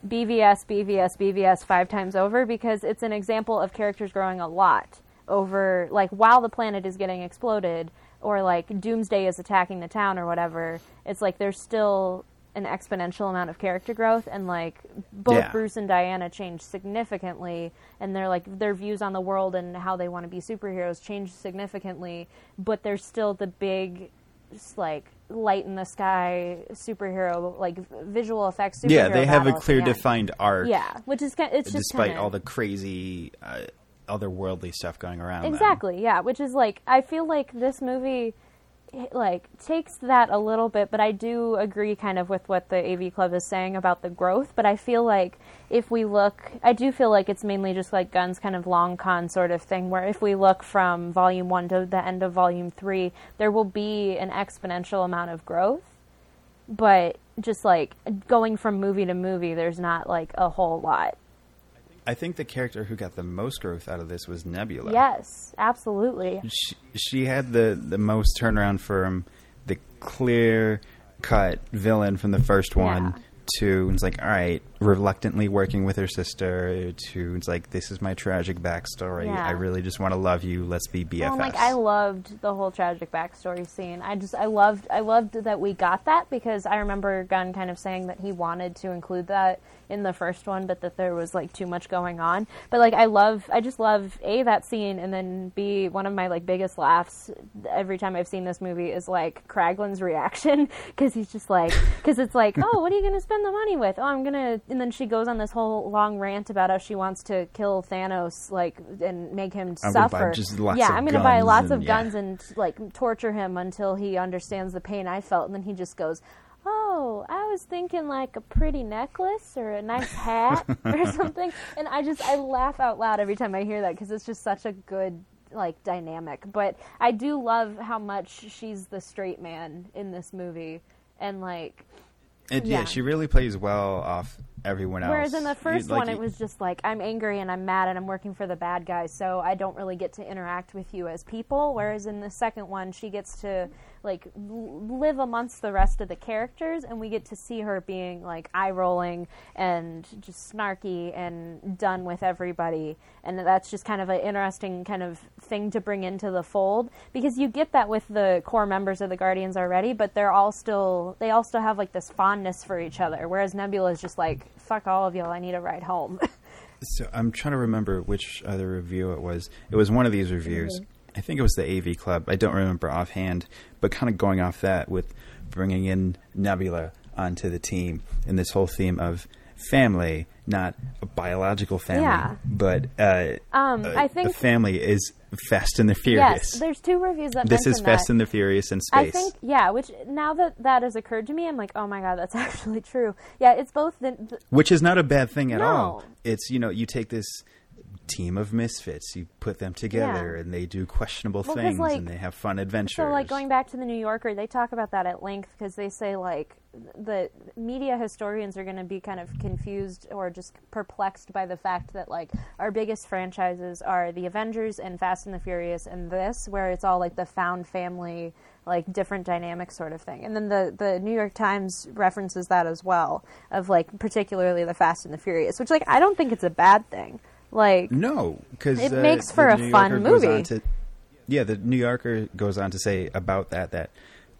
BVS, BVS, BVS five times over because it's an example of characters growing a lot over, like, while the planet is getting exploded or, like, Doomsday is attacking the town or whatever. It's like there's still an exponential amount of character growth and, like, both Yeah. Bruce and Diana change significantly and their, like, their views on the world and how they want to be superheroes change significantly, but they're still the big just like light in the sky superhero like visual effects superhero yeah, they have a clear, defined arc. yeah which is kind of, it's just despite kinda, all the crazy, uh, otherworldly stuff going around. them. exactly yeah which is like i feel like this movie like takes that a little bit but i do agree kind of with what the av club is saying about the growth. But i feel like if we look i do feel like it's mainly just like Gunn's kind of long con sort of thing where if we look from volume one to the end of volume three there will be an exponential amount of growth. But just like going from movie to movie there's not like a whole lot I think the character who got the most growth out of this was Nebula. yes absolutely she, she had the the most turnaround from um, the clear cut villain from the first one Yeah. To it's like all right reluctantly working with her sister to it's like this is my tragic backstory Yeah. i really just want to love you let's be oh, bffs Well, like I loved the whole tragic backstory scene. I just I loved I loved that we got that because I remember Gunn kind of saying that he wanted to include that in the first one, but that there was like too much going on. But like I love I just love a that scene and then b one of my like biggest laughs every time I've seen this movie is like Kraglin's reaction because he's just like because it's like oh what are you gonna spend spend the money with? Oh, I'm gonna. And then she goes on this whole long rant about how she wants to kill Thanos, like, and make him I'm gonna buy suffer. just lots yeah, of I'm gonna buy guns lots and- of yeah. guns and like torture him until he understands the pain I felt. And then he just goes, "Oh, I was thinking like a pretty necklace or a nice hat or something." And I just I laugh out loud every time I hear that because it's just such a good like dynamic. But I do love how much she's the straight man in this movie, and like It, yeah. Yeah. she really plays well off everyone else. Whereas in the first like, one, it was just like I'm angry and I'm mad and I'm working for the bad guys, so I don't really get to interact with you as people. Whereas in the second one, she gets to like live amongst the rest of the characters, and we get to see her being like eye rolling and just snarky and done with everybody. And that's just kind of an interesting kind of thing to bring into the fold because you get that with the core members of the Guardians already, but they're all still they all still have like this fondness for each other. Whereas Nebula is just like fuck all of y'all, I need a ride home. So I'm trying to remember which other review it was. It was one of these reviews. I think it was the AV Club. I don't remember offhand, but kind of going off that with bringing in Nebula onto the team and this whole theme of family, not a biological family, Yeah. but uh, Um, uh, I think- the family is Fast and the Furious. yes, there's two reviews that this is Fast that. and the Furious in space. I think yeah, which now that that has occurred to me, I'm like, oh my god, that's actually true. Yeah, it's both the, the which is not a bad thing at No. all. It's you know you take this team of misfits, you put them together, Yeah. and they do questionable Well, things, like- and they have fun adventures. So, like going back to the New Yorker, they talk about that at length because they say like the media historians are going to be kind of confused or just perplexed by the fact that like our biggest franchises are the Avengers and Fast and the Furious and this, where it's all like the found family, like different dynamic sort of thing. And then the the New York Times references that as well of like particularly the Fast and the Furious, which like I don't think it's a bad thing. Like no, because It makes for a fun movie. To, yeah, the New Yorker goes on to say about that that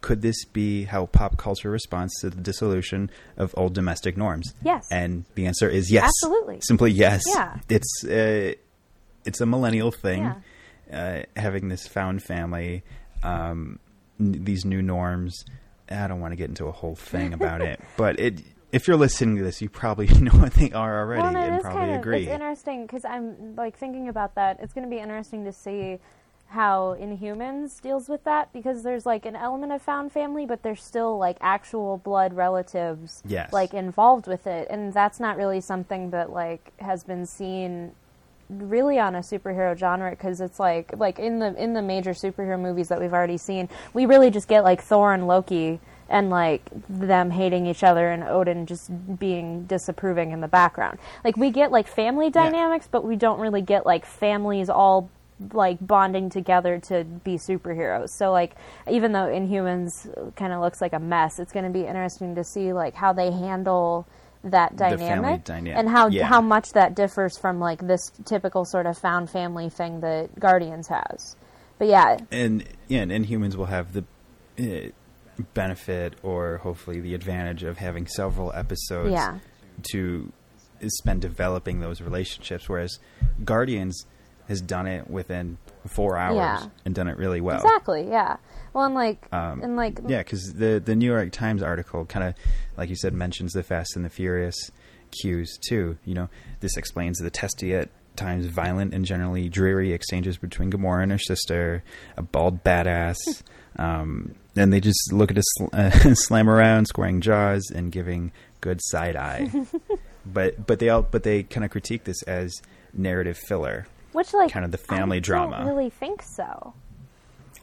could this be how pop culture responds to the dissolution of old domestic norms? Yes. and the answer is yes, Absolutely. simply yes. Yeah. it's uh, it's a millennial thing. Yeah. uh, having this found family, um, n- these new norms. I don't want to get into a whole thing about it, but it. If you're listening to this, you probably know what they are already Well, and probably kind of agree. it's interesting because I'm like thinking about that. It's going to be interesting to see how Inhumans deals with that because there's like an element of found family, but there's still like actual blood relatives Yes. like involved with it, and that's not really something that like has been seen really on a superhero genre because it's like like in the in the major superhero movies that we've already seen we really just get like thor and loki and like them hating each other and odin just being disapproving in the background like we get like family dynamics but we don't really get like families all like bonding together to be superheroes so like even though inhumans kind of looks like a mess it's going to be interesting to see like how they handle that dynamic dynamic, and how yeah. how much that differs from like this typical sort of found family thing that Guardians has. But yeah, and yeah, and Inhumans will have the uh, benefit or hopefully the advantage of having several episodes Yeah. to spend developing those relationships, whereas Guardians has done it within four hours Yeah. and done it really well. exactly. Yeah. Well, and like Um, and like Yeah, because the the New York Times article kind of, like you said, mentions the Fast and the Furious cues too. You know, this explains the testy at times violent and generally dreary exchanges between Gamora and her sister, a bald badass. Um, and they just look at us sl- uh, slam around, squaring jaws, and giving good side eye. but but they all but they kind of critique this as narrative filler. which like kind of the family I drama. Don't really think so.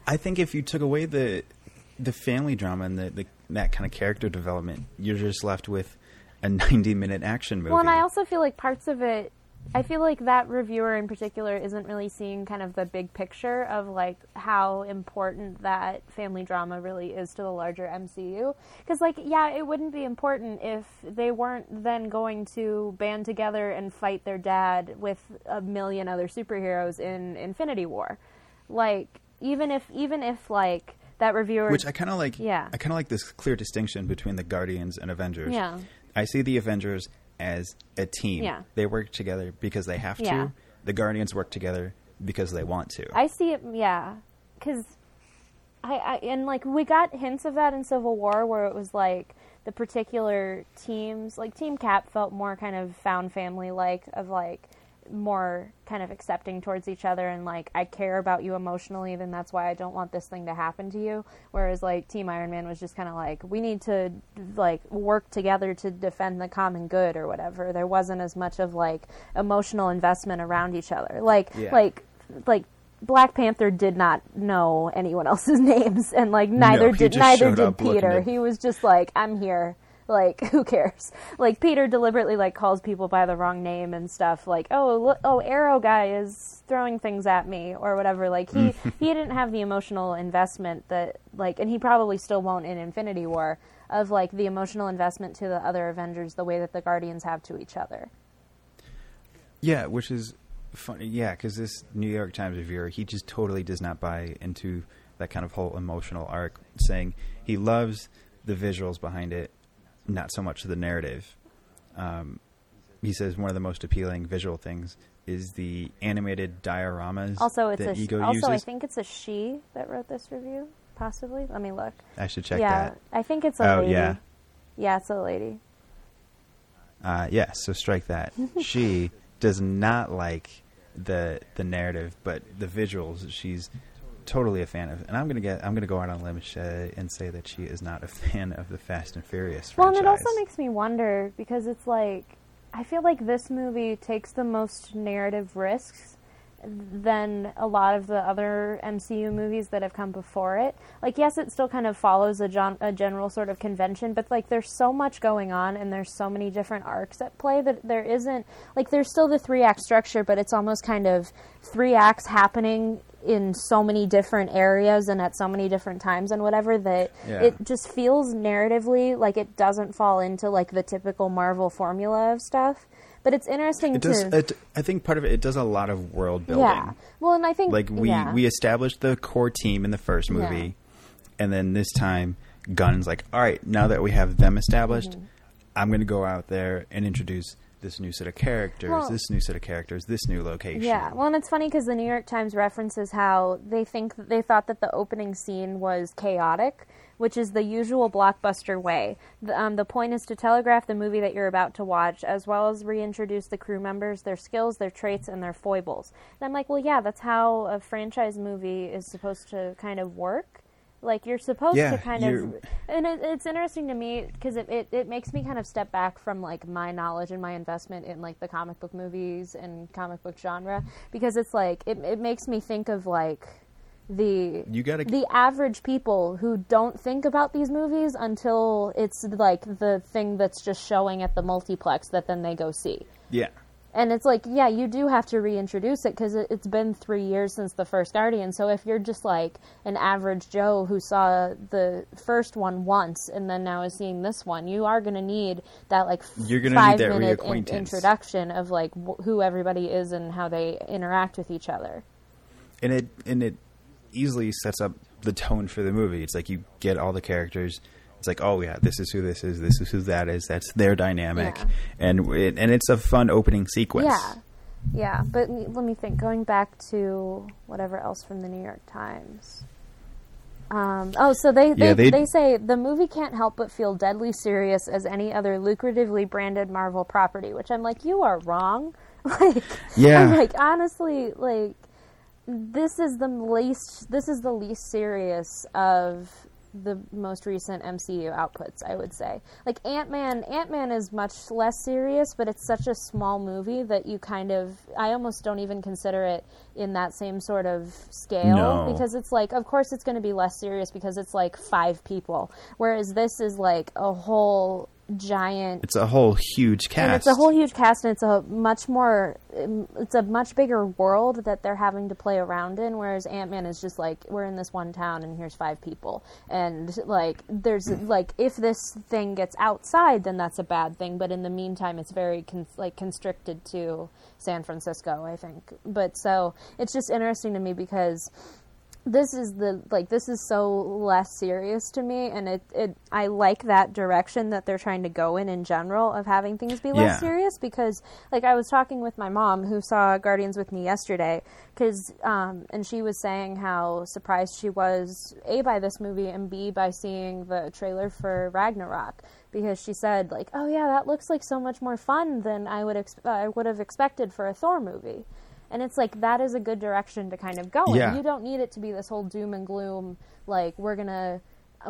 I think if you took away the the family drama and the, the that kind of character development, you're just left with a 90 minute action movie. Well, and I also feel like parts of it. I feel like that reviewer in particular isn't really seeing kind of the big picture of like how important that family drama really is to the larger MCU. Because, like, yeah, it wouldn't be important if they weren't then going to band together and fight their dad with a million other superheroes in Infinity War. Like, even if, even if like that reviewer, which I kind of like. Yeah. I kind of like this clear distinction between the Guardians and Avengers. Yeah. I see the Avengers as a team. Yeah. They work together because they have Yeah. to. The Guardians work together because they want to. I see it, yeah, because I, I and like we got hints of that in Civil War, where it was like the particular teams, like Team Cap, felt more kind of found family like, of like more kind of accepting towards each other and like I care about you emotionally, then that's why I don't want this thing to happen to you. Whereas like Team Iron Man was just kind of like we need to like work together to defend the common good or whatever. There wasn't as much of like emotional investment around each other. Like Yeah. like like Black Panther did not know anyone else's names and like neither he did neither did Peter. He was just like I'm here. Like who cares? Like Peter deliberately like calls people by the wrong name and stuff. Like oh look, oh Arrow guy is throwing things at me or whatever. Like he mm. he didn't have the emotional investment that like, and he probably still won't in Infinity War of like the emotional investment to the other Avengers the way that the Guardians have to each other. Yeah, which is funny. Yeah, because this New York Times reviewer, he just totally does not buy into that kind of whole emotional arc, saying he loves the visuals behind it, not so much the narrative. Um, he says one of the most appealing visual things is the animated dioramas Also, it's that a sh- also I think it's a she that wrote this review. Possibly. Let me look. I should check yeah, that. I think it's a Oh, lady. yeah. Yeah, it's a lady. Uh, yeah, so strike that. she does not like the the narrative, but the visuals she's totally a fan of. And I'm gonna get I'm gonna go out on a limb and say that she is not a fan of the Fast and Furious Well, and it also makes me wonder because it's like I feel like this movie takes the most narrative risks than a lot of the other MCU movies that have come before it. Like, yes, it still kind of follows a, gen- a general sort of convention, but like there's so much going on and there's so many different arcs at play that there isn't like there's still the three act structure, but it's almost kind of three acts happening in so many different areas and at so many different times and whatever that Yeah. it just feels narratively like it doesn't fall into like the typical Marvel formula of stuff. But it's interesting it to does. It, I think part of it it does a lot of world building. yeah. Well, and I think Like we yeah. we established the core team in the first Yeah. movie, and then this time Gunn's like, all right, now that we have them established, Mm-hmm. I'm going to go out there and introduce this new set of characters, Well- this new set of characters, this new location. Yeah, well, and it's funny because the New York Times references how they think they thought that the opening scene was chaotic, which is the usual blockbuster way. The, um, the point is to telegraph the movie that you're about to watch, as well as reintroduce the crew members, their skills, their traits, and their foibles. And I'm like, well, yeah, that's how a franchise movie is supposed to kind of work. Like you're supposed Yeah, to kind of, and it, it's interesting to me because it, it, it makes me kind of step back from like my knowledge and my investment in like the comic book movies and comic book genre because it's like it, it makes me think of like the You gotta- the average people who don't think about these movies until it's like the thing that's just showing at the multiplex that then they go see. Yeah. And it's like, yeah, you do have to reintroduce it because it, it's been three years since the first Guardian. So if you're just like an average Joe who saw the first one once and then now is seeing this one, you are going to need that like You're gonna need five that minute in- introduction of like wh- who everybody is and how they interact with each other. and it and it easily sets up the tone for the movie. It's like you get all the characters. It's like, oh yeah, this is who this is. This is who that is. That's their dynamic, Yeah. and it, and it's a fun opening sequence. Yeah. Yeah, but let me think. Going back to whatever else from the New York Times. Um, oh, so they they, Yeah, they- say the movie can't help but feel deadly serious as any other lucratively branded Marvel property, which I'm like, you are wrong. like, Yeah. I'm like, honestly, like, this is the least this is the least serious of the most recent MCU outputs, I would say. Like Ant Man, Ant Man is much less serious, but it's such a small movie that you kind of I almost don't even consider it in that same sort of scale No. because it's like of course it's going to be less serious because it's like five people, whereas this is like a whole giant It's a whole huge cast. and it's a whole huge cast, and it's a much more, um, it's a much bigger world that they're having to play around in. Whereas Ant Man is just like, we're in this one town, and here's five people, and like, there's like, if this thing gets outside, then that's a bad thing. But in the meantime, it's very con- like constricted to San Francisco, I think. But so it's just interesting to me because this is the like this is so less serious to me and it, it I like that direction that they're trying to go in in general of having things be less Yeah. serious because like I was talking with my mom who saw Guardians with me yesterday cuz um and she was saying how surprised she was a by this movie and b by seeing the trailer for Ragnarok because she said like oh yeah that looks like so much more fun than I would ex- I would have expected for a Thor movie and it's like that is a good direction to kind of go in. Yeah. You don't need it to be this whole doom and gloom. Like we're gonna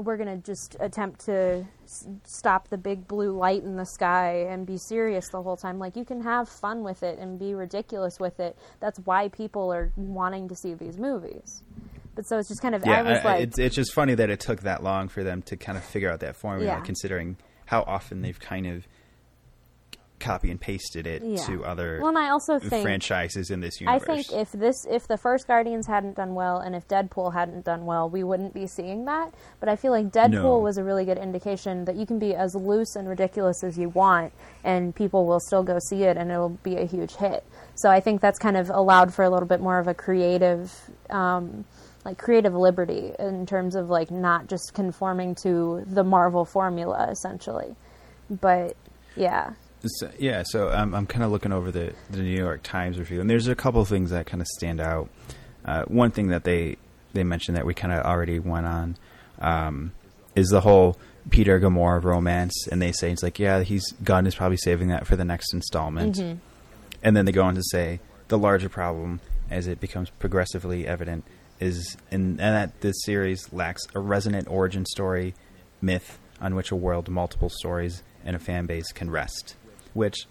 we're gonna just attempt to s- stop the big blue light in the sky and be serious the whole time. Like you can have fun with it and be ridiculous with it. That's why people are wanting to see these movies. But so it's just kind of Yeah, I was I- like, it's it's just funny that it took that long for them to kind of figure out that formula, Yeah. considering how often they've kind of copy and pasted it Yeah. to other well, and I also think franchises in this universe. I think if this if the first Guardians hadn't done well and if Deadpool hadn't done well, we wouldn't be seeing that. But I feel like Deadpool No. was a really good indication that you can be as loose and ridiculous as you want and people will still go see it and it'll be a huge hit. So I think that's kind of allowed for a little bit more of a creative um, like creative liberty in terms of like not just conforming to the Marvel formula essentially. But yeah. So, yeah, so um, I'm kind of looking over the, the New York Times review, and there's a couple of things that kind of stand out. Uh, one thing that they they mentioned that we kind of already went on um, is the whole Peter Gamora romance, and they say it's like, yeah, he's Gunn is probably saving that for the next installment, and then they go on to say the larger problem, as it becomes progressively evident, is in and that this series lacks a resonant origin story myth on which a world, multiple stories, and a fan base can rest. Which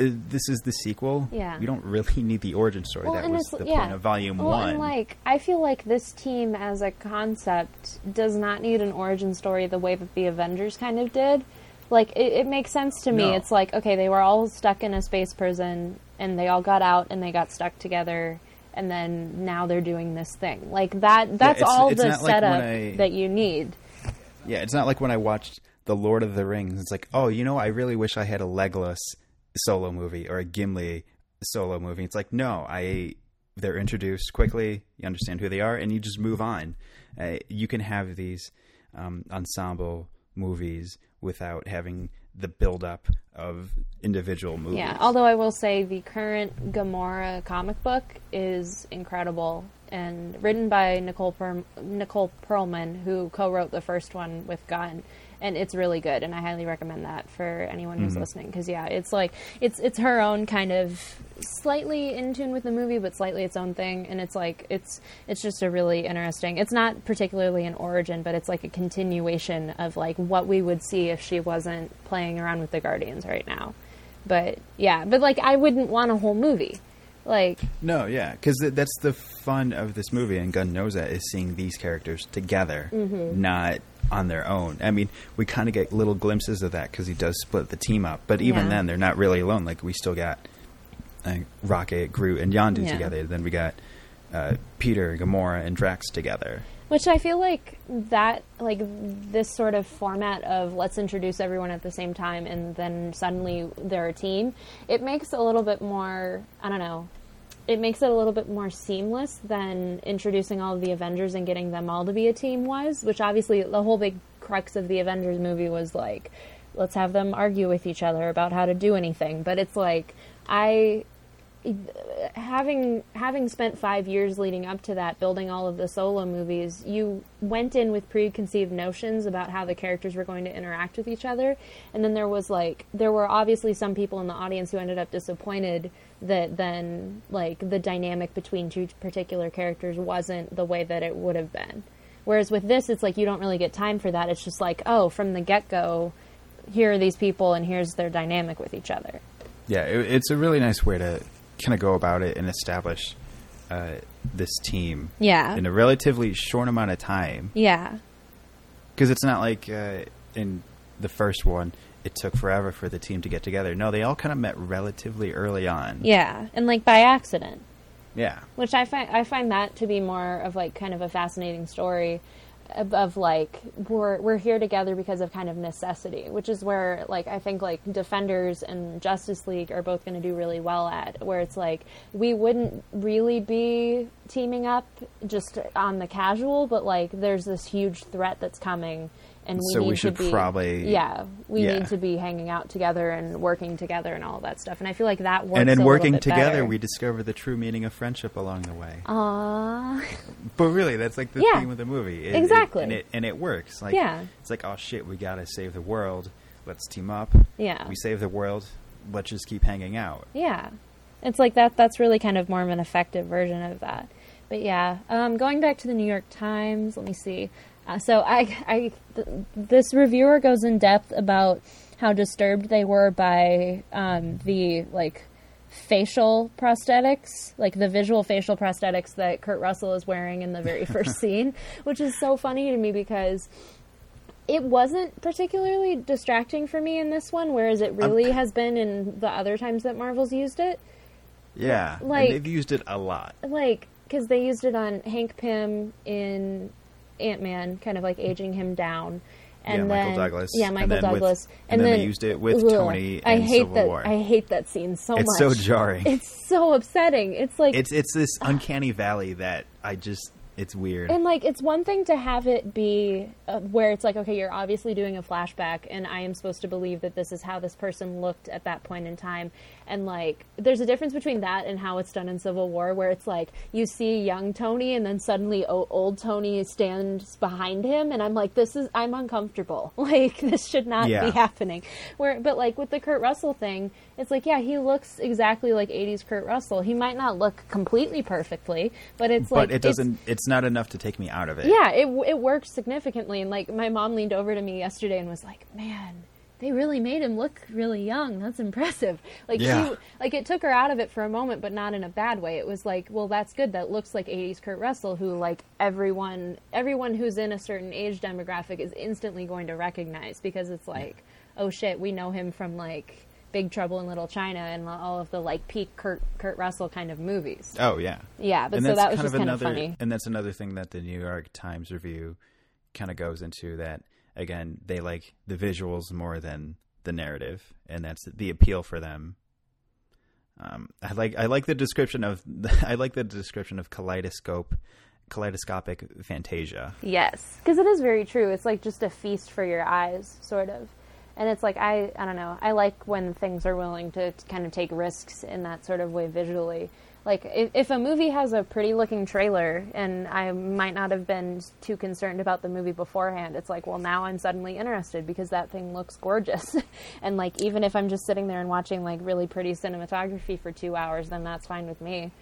uh, this is the sequel. Yeah. we don't really need the origin story. that and was the yeah. point of Volume well, One. And like, I feel like this team as a concept does not need an origin story the way that the Avengers kind of did. Like, it, it makes sense to me. No. It's like, okay, they were all stuck in a space prison, and they all got out, and they got stuck together, and then now they're doing this thing. Like that. That's it's- all it's the not like setup I- that you need. Yeah, it's not like when I watched The Lord of the Rings. It's like, oh, you know, I really wish I had a Legolas solo movie or a Gimli solo movie. It's like, no, I they're introduced quickly. You understand who they are, and you just move on. Uh, you can have these um, ensemble movies without having the build-up of individual movies. Yeah, although I will say the current Gamora comic book is incredible and written by Nicole per- Nicole Perlman, who co-wrote the first one with Gunn, and it's really good. And I highly recommend that for anyone who's mm-hmm. listening because yeah, it's like it's it's her own kind of slightly in tune with the movie, but slightly its own thing. And it's like it's it's just a really interesting. It's not particularly an origin, but it's like a continuation of like what we would see if she wasn't playing around with the Guardians right now. But yeah, but like I wouldn't want a whole movie. Like No, yeah, because th- that's the fun of this movie, and Gunn knows that is seeing these characters together, Mm-hmm. not on their own. I mean, we kind of get little glimpses of that because he does split the team up, but even Yeah. then, they're not really alone. Like we still got uh, Rocket, Groot, and Yondu Yeah. together. Then we got uh, Peter, Gamora, and Drax together. Which I feel like that, like this sort of format of let's introduce everyone at the same time and then suddenly they're a team, it makes a little bit more, I don't know, it makes it a little bit more seamless than introducing all of the Avengers and getting them all to be a team was, which obviously the whole big crux of the Avengers movie was like, let's have them argue with each other about how to do anything. But it's like, I having having spent five years leading up to that building all of the solo movies you went in with preconceived notions about how the characters were going to interact with each other. And then there was like there were obviously some people in the audience who ended up disappointed that then like the dynamic between two particular characters wasn't the way that it would have been. Whereas with this it's like you don't really get time for that. It's just like oh from the get-go here are these people and here's their dynamic with each other. Yeah, it, it's a really nice way to kind of go about it and establish uh, this team yeah in a relatively short amount of time. yeah because it's not like uh, in the first one it took forever for the team to get together. No, they all kind of met relatively early on. Yeah, and like by accident, Yeah. which I find I find that to be more of like kind of a fascinating story. Of, of like we're we're here together because of kind of necessity, which is where like I think like Defenders and Justice League are both going to do really well at, where it's like we wouldn't really be teaming up just on the casual, but like there's this huge threat that's coming. And we So need we should to be, probably- yeah, we yeah. need to be hanging out together and working together and all that stuff. And I feel like that works. and in working together, better. we discover the true meaning of friendship along the way. Aww. But really, that's like the Yeah. theme of the movie. It- it- Exactly. and, it, and it works. Like, Yeah. It's like, oh shit, we gotta save the world. Let's team up. Yeah. We save the world. Let's just keep hanging out. Yeah, it's like that. That's really kind of more of an effective version of that. But yeah, um, going back to the New York Times, let me see. Uh, so I, I, th- this reviewer goes in depth about how disturbed they were by um, the like facial prosthetics, like the visual facial prosthetics that Kurt Russell is wearing in the very first scene, which is so funny to me because it wasn't particularly distracting for me in this one, whereas it really has been in the other times that Marvel's used it. Yeah. Like- and they've used it a lot. Like, because they used it on Hank Pym in Ant Man, kind of like aging him down. And Yeah, then, Michael Douglas. Yeah, And Michael with- Douglas. and then they used it with Tony I hate Civil that. War. I hate that scene so It's much. It's so jarring. It's so upsetting. It's like It's it's this uncanny valley that I just it's weird. And like, it's one thing to have it be uh, where it's like, okay, you're obviously doing a flashback, and I am supposed to believe that this is how this person looked at that point in time. And like, there's a difference between that and how it's done in Civil War, where it's like you see young Tony, and then suddenly o- old Tony stands behind him, and I'm like, this is I'm uncomfortable. Like, this should not Yeah. be happening. Where, but like with the Kurt Russell thing, it's like, yeah, he looks exactly like '80s Kurt Russell. He might not look completely perfectly, but it's but like it doesn't it's not enough to take me out of it. yeah, it it worked significantly, and like my mom leaned over to me yesterday and was like, "Man, they really made him look really young. That's impressive." Like Yeah. she, like it took her out of it for a moment, but not in a bad way. It was like, "Well, that's good. That looks like '80s Kurt Russell, who like everyone, everyone who's in a certain age demographic is instantly going to recognize because it's like, oh shit, we know him from like." Big Trouble in Little China and all of the like peak Kurt Kurt Russell kind of movies. Oh yeah. Yeah, but and so that was kind just of kind another, of funny. And that's another thing that the New York Times review kind of goes into that again, they like the visuals more than the narrative, and that's the appeal for them. Um, I like I like the description of I like the description of kaleidoscope kaleidoscopic fantasia. Yes, because it is very true. It's like just a feast for your eyes, sort of. And it's like I I don't know. I like when things are willing to, to kind of take risks in that sort of way visually. Like if, a movie has a pretty looking trailer and I might not have been too concerned about the movie beforehand, it's like, well, now I'm suddenly interested because that thing looks gorgeous. and like even if I'm just sitting there and watching like really pretty cinematography for 2 hours, then that's fine with me.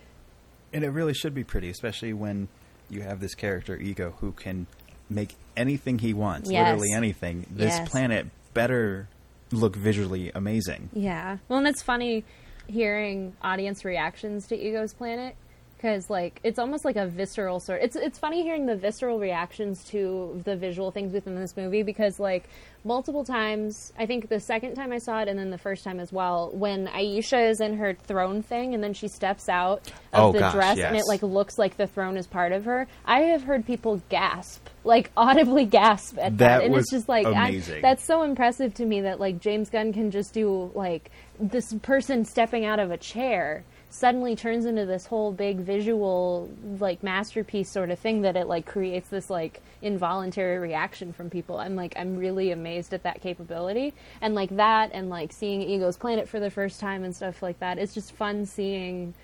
And it really should be pretty, especially when you have this character ego who can make anything he wants, Yes. literally anything. This Yes. planet better look visually amazing. Yeah. Well, and it's funny hearing audience reactions to Ego's Planet because like it's almost like a visceral sort. It's it's funny hearing the visceral reactions to the visual things within this movie because like multiple times, I think the second time I saw it and then the first time as well, when Ayesha is in her throne thing and then she steps out of Oh, the gosh, dress and it like looks like the throne is part of her. I have heard people gasp, like audibly gasp at that, That and it's just like I, that's so impressive to me that like James Gunn can just do like this person stepping out of a chair suddenly turns into this whole big visual like masterpiece sort of thing that it like creates this like involuntary reaction from people. I'm like I'm really amazed at that capability and like that and like seeing Ego's Planet for the first time and stuff like that. It's just fun seeing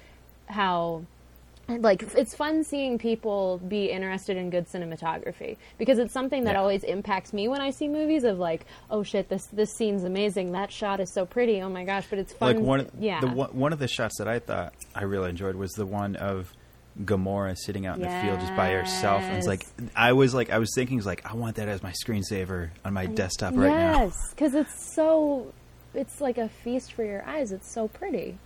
how like it's fun seeing people be interested in good cinematography because it's something that Yeah. always impacts me when I see movies of like oh shit this this scene's amazing. That shot is so pretty. Oh my gosh. But it's fun like one, yeah. the one, of the shots that I thought I really enjoyed was the one of Gamora sitting out in the field just by herself, and it's like I was like I was thinking, it's like I want that as my screensaver on my desktop right now. yes because it's so it's like a feast for your eyes. It's so pretty.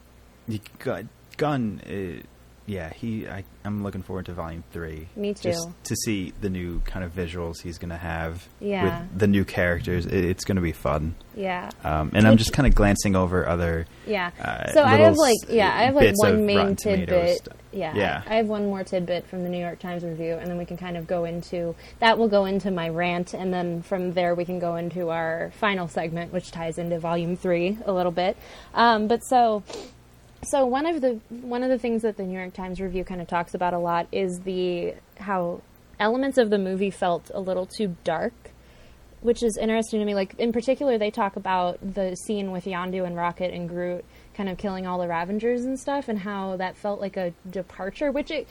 You got Gunn, uh, yeah, he. I, I'm looking forward to Volume Three. Me Just too. to see the new kind of visuals he's going to have Yeah. with the new characters. It, it's going to be fun. Yeah. Um, and I'm just kind of glancing over other. Yeah. uh, so I have like yeah, I have like one main tidbit. Yeah. Yeah. I, have one more tidbit from the New York Times review and then we can kind of go into that will go into my rant and then from there we can go into our final segment which ties into volume 3 a little bit. Um, but so so one of the one of the things that the New York Times review kind of talks about a lot is the how elements of the movie felt a little too dark which is interesting to me. Like in particular, they talk about the scene with Yondu and Rocket and Groot kind of killing all the Ravagers and stuff, and how that felt like a departure. Which it,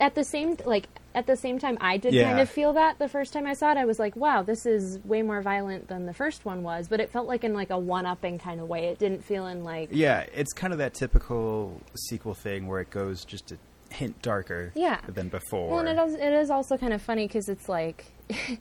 at the same like at the same time, I did Yeah. kind of feel that the first time I saw it. I was like, wow, this is way more violent than the first one was. But it felt like in like a one-upping kind of way. It didn't feel in like Yeah, it's kind of that typical sequel thing where it goes just a hint darker Yeah. than before. Well, and it is, it is also kind of funny because it's like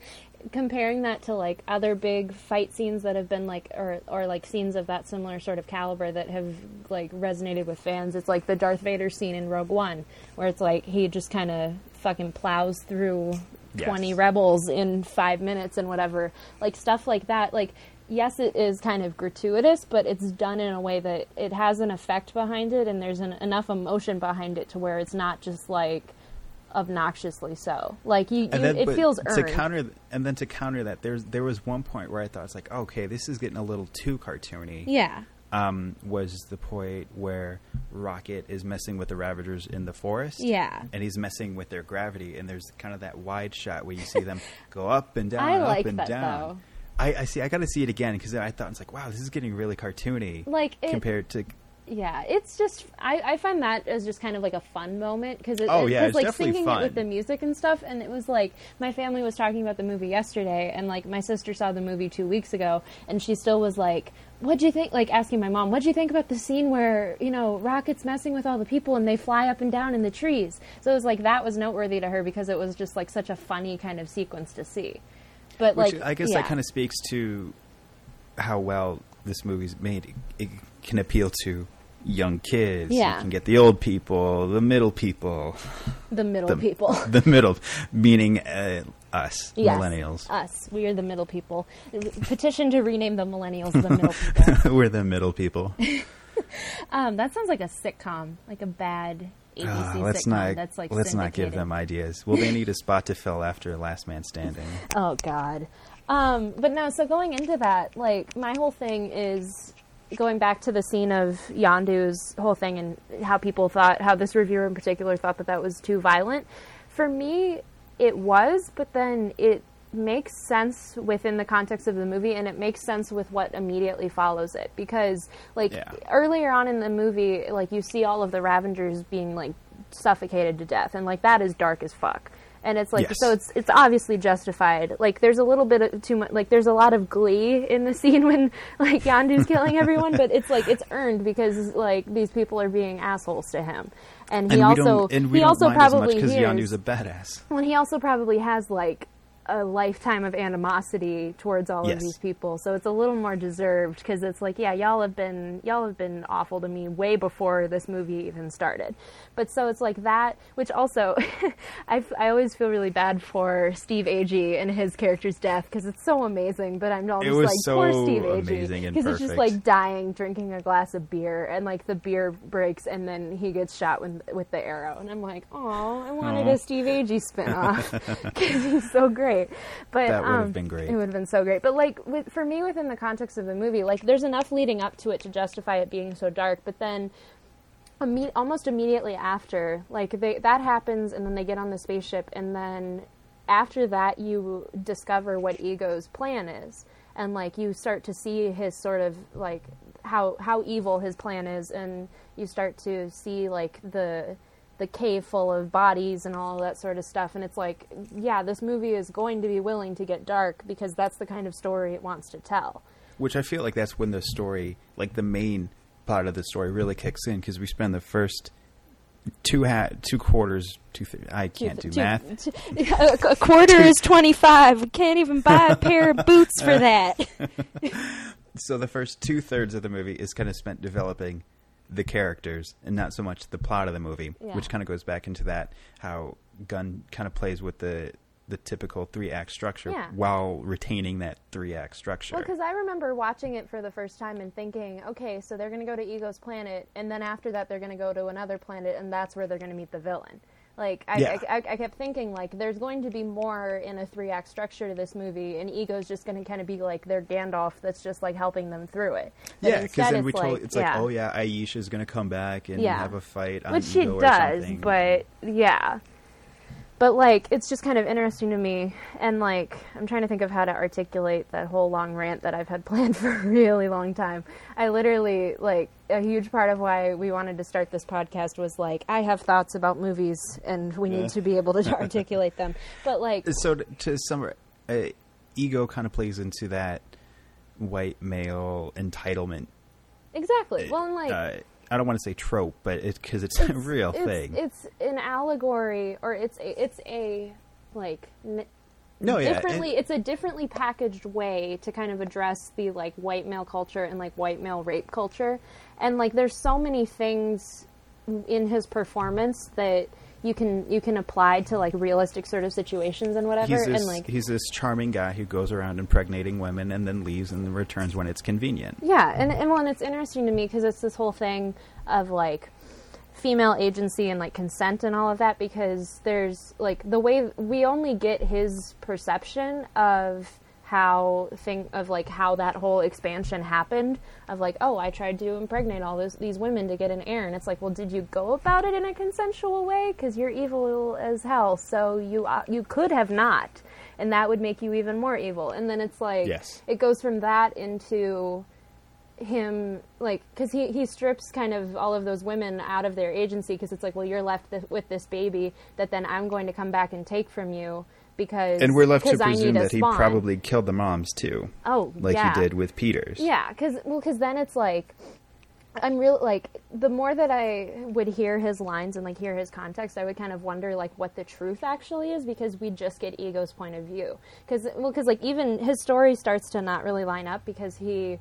comparing that to like other big fight scenes that have been like or or like scenes of that similar sort of caliber that have like resonated with fans. It's like the Darth Vader scene in Rogue One where it's like he just kind of fucking plows through Yes. 20 rebels in 5 minutes and whatever. Like stuff like that like Yes, it is kind of gratuitous, but it's done in a way that it has an effect behind it, and there's an, enough emotion behind it to where it's not just like obnoxiously so. Like you, you then, it feels to earned. counter, and then to counter that, there's there was one point where I thought it's like, okay, this is getting a little too cartoony. yeah, Um, was the point where Rocket is messing with the Ravagers in the forest? yeah. and he's messing with their gravity, and there's kind of that wide shot where you see them go up and down, I up like and that, down. though. I, I see. I got to see it again because I thought it's like, wow, this is getting really cartoony. Like it, compared to yeah, it's just I, I find that as just kind of like a fun moment because it, Oh, yeah, it's like syncing fun. it with the music and stuff, and it was like my family was talking about the movie yesterday, and like my sister saw the movie two weeks ago, and she still was like. What'd you think? Like asking my mom, what'd you think about the scene where you know Rocket's messing with all the people and they fly up and down in the trees? So it was like that was noteworthy to her because it was just like such a funny kind of sequence to see. But which like, I guess yeah. that kind of speaks to how well this movie's made. It can appeal to young kids. Yeah. You can get the old people, the middle people, the middle the people. the middle, meaning uh, us, Yes, millennials. Us. We are the middle people. Petition to rename the millennials the middle people. We're the middle people. Um, that sounds like a sitcom, like a bad ABC Ah, let's sitcom not that's like let's not give them ideas. Well, they need a spot to fill after Last Man Standing. Oh God. Um, but no, so going into that, like my whole thing is going back to the scene of Yondu's whole thing and how people thought, how this reviewer in particular thought that that was too violent. For me, it was, but then it makes sense within the context of the movie and it makes sense with what immediately follows it because like Yeah. earlier on in the movie like you see all of the Ravagers being like suffocated to death and like that is dark as fuck and it's like Yes. so it's it's obviously justified like there's a little bit of too much like there's a lot of glee in the scene when like Yondu's killing everyone but it's like it's earned because like these people are being assholes to him and he and also and he also probably because Yondu's a badass. when he also probably has like a lifetime of animosity towards all of these people. So it's a little more deserved because it's like yeah y'all have been y'all have been awful to me way before this movie even started. But so it's like that which also I I always feel really bad for steve agee and his character's death because it's so amazing but i'm always like so poor steve agee and he's just like dying drinking a glass of beer and like the beer breaks and then he gets shot with, with the arrow. And i'm like oh i wanted Aw. a steve agee spin-off because he's so great but That would've um, been great. it would have been so great. But like with, for me within the context of the movie like there's enough leading up to it to justify it being so dark but then imme- almost immediately after like they, that happens and then they get on the spaceship and then after that you discover what ego's plan is. And like you start to see his sort of like how how evil his plan is and you start to see like the the cave full of bodies and all that sort of stuff and it's like yeah this movie is going to be willing to get dark because that's the kind of story it wants to tell Which I feel like that's when the story, like the main part of the story, really kicks in because we spend the first two ha- two quarters. Two th- I can't do Two- math. two- a, a quarter is 25 we can't even buy a pair of boots for that So the first two thirds of the movie is kind of spent developing the characters and not so much the plot of the movie, Yeah. which kind of goes back into that how Gunn kind of plays with the the typical three act structure Yeah. while retaining that three act structure. Well, because I remember watching it for the first time and thinking, okay, so they're going to go to Ego's planet, and then after that, they're going to go to another planet, and that's where they're going to meet the villain. Like, I, Yeah. I, I, I kept thinking, like, there's going to be more in a three act structure to this movie, and Ego's just going to kind of be like their Gandalf that's just like helping them through it. But yeah, because then we it's told like, it's yeah. like, oh yeah, Ayesha's gonna come back and Yeah. have a fight, on which she Ego or does, but yeah. But like, it's just kind of interesting to me, and like, I'm trying to think of how to articulate that whole long rant that I've had planned for a really long time. I literally like a huge part of why we wanted to start this podcast was like, I have thoughts about movies, and we need to be able to articulate them. But like, so to, to summarize, uh, ego kind of plays into that white male entitlement. exactly. Well, and like, uh, I don't want to say trope, but it because it's, a real it's, thing. It's an allegory, or it's a, it's a like. N- no, yeah, differently and- it's a differently packaged way to kind of address the like white male culture and like white male rape culture and like there's so many things in his performance that you can you can apply to like realistic sort of situations and whatever he's this, and like he's this charming guy who goes around impregnating women and then leaves and returns when it's convenient. Yeah, and and well, and it's interesting to me because it's this whole thing of like female agency and like consent and all of that because there's like the way we only get his perception of how thing of like how that whole expansion happened of like oh I tried to impregnate all those these women to get an heir. And it's like well did you go about it in a consensual way? Because you're evil as hell. So you uh, you could have not. And that would make you even more evil. And then it's like Yes. it goes from that into him like because he, he strips kind of all of those women out of their agency because it's like well you're left th- with this baby that then i'm going to come back and take from you because And we're left to presume that he probably killed the moms too, oh like yeah. he did with Peters. yeah because well because then it's like i'm real like the more that i would hear his lines and like hear his context i would kind of wonder like what the truth actually is because we just get ego's point of view because well because like even his story starts to not really line up because he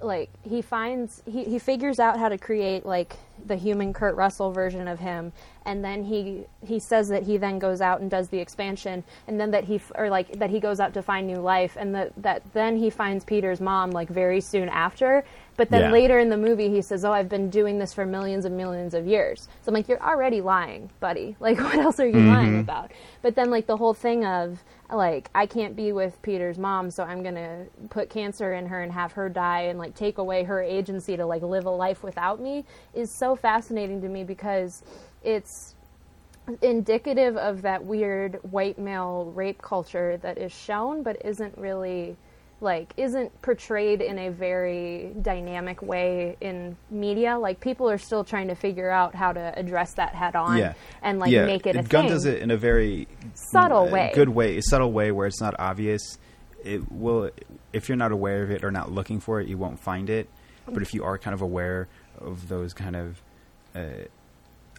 like he finds he, he figures out how to create like the human Kurt Russell version of him and then he he says that he then goes out and does the expansion and then that he or like that he goes out to find new life and that that then he finds Peter's mom like very soon after. But then Yeah. later in the movie he says oh I've been doing this for millions and millions of years. So I'm like you're already lying buddy. Like what else are you mm-hmm. lying about? But then like the whole thing of like I can't be with Peter's mom, so I'm gonna put cancer in her and have her die and like take away her agency to like live a life without me is so fascinating to me because it's indicative of that weird white male rape culture that is shown but isn't really like isn't portrayed in a very dynamic way in media like people are still trying to figure out how to address that head on Yeah. and like yeah. make it a Gunn thing does it in a very Subtle uh, way. good way, a subtle way where it's not obvious. It will, if you're not aware of it or not looking for it, you won't find it. But if you are kind of aware of those kind of uh,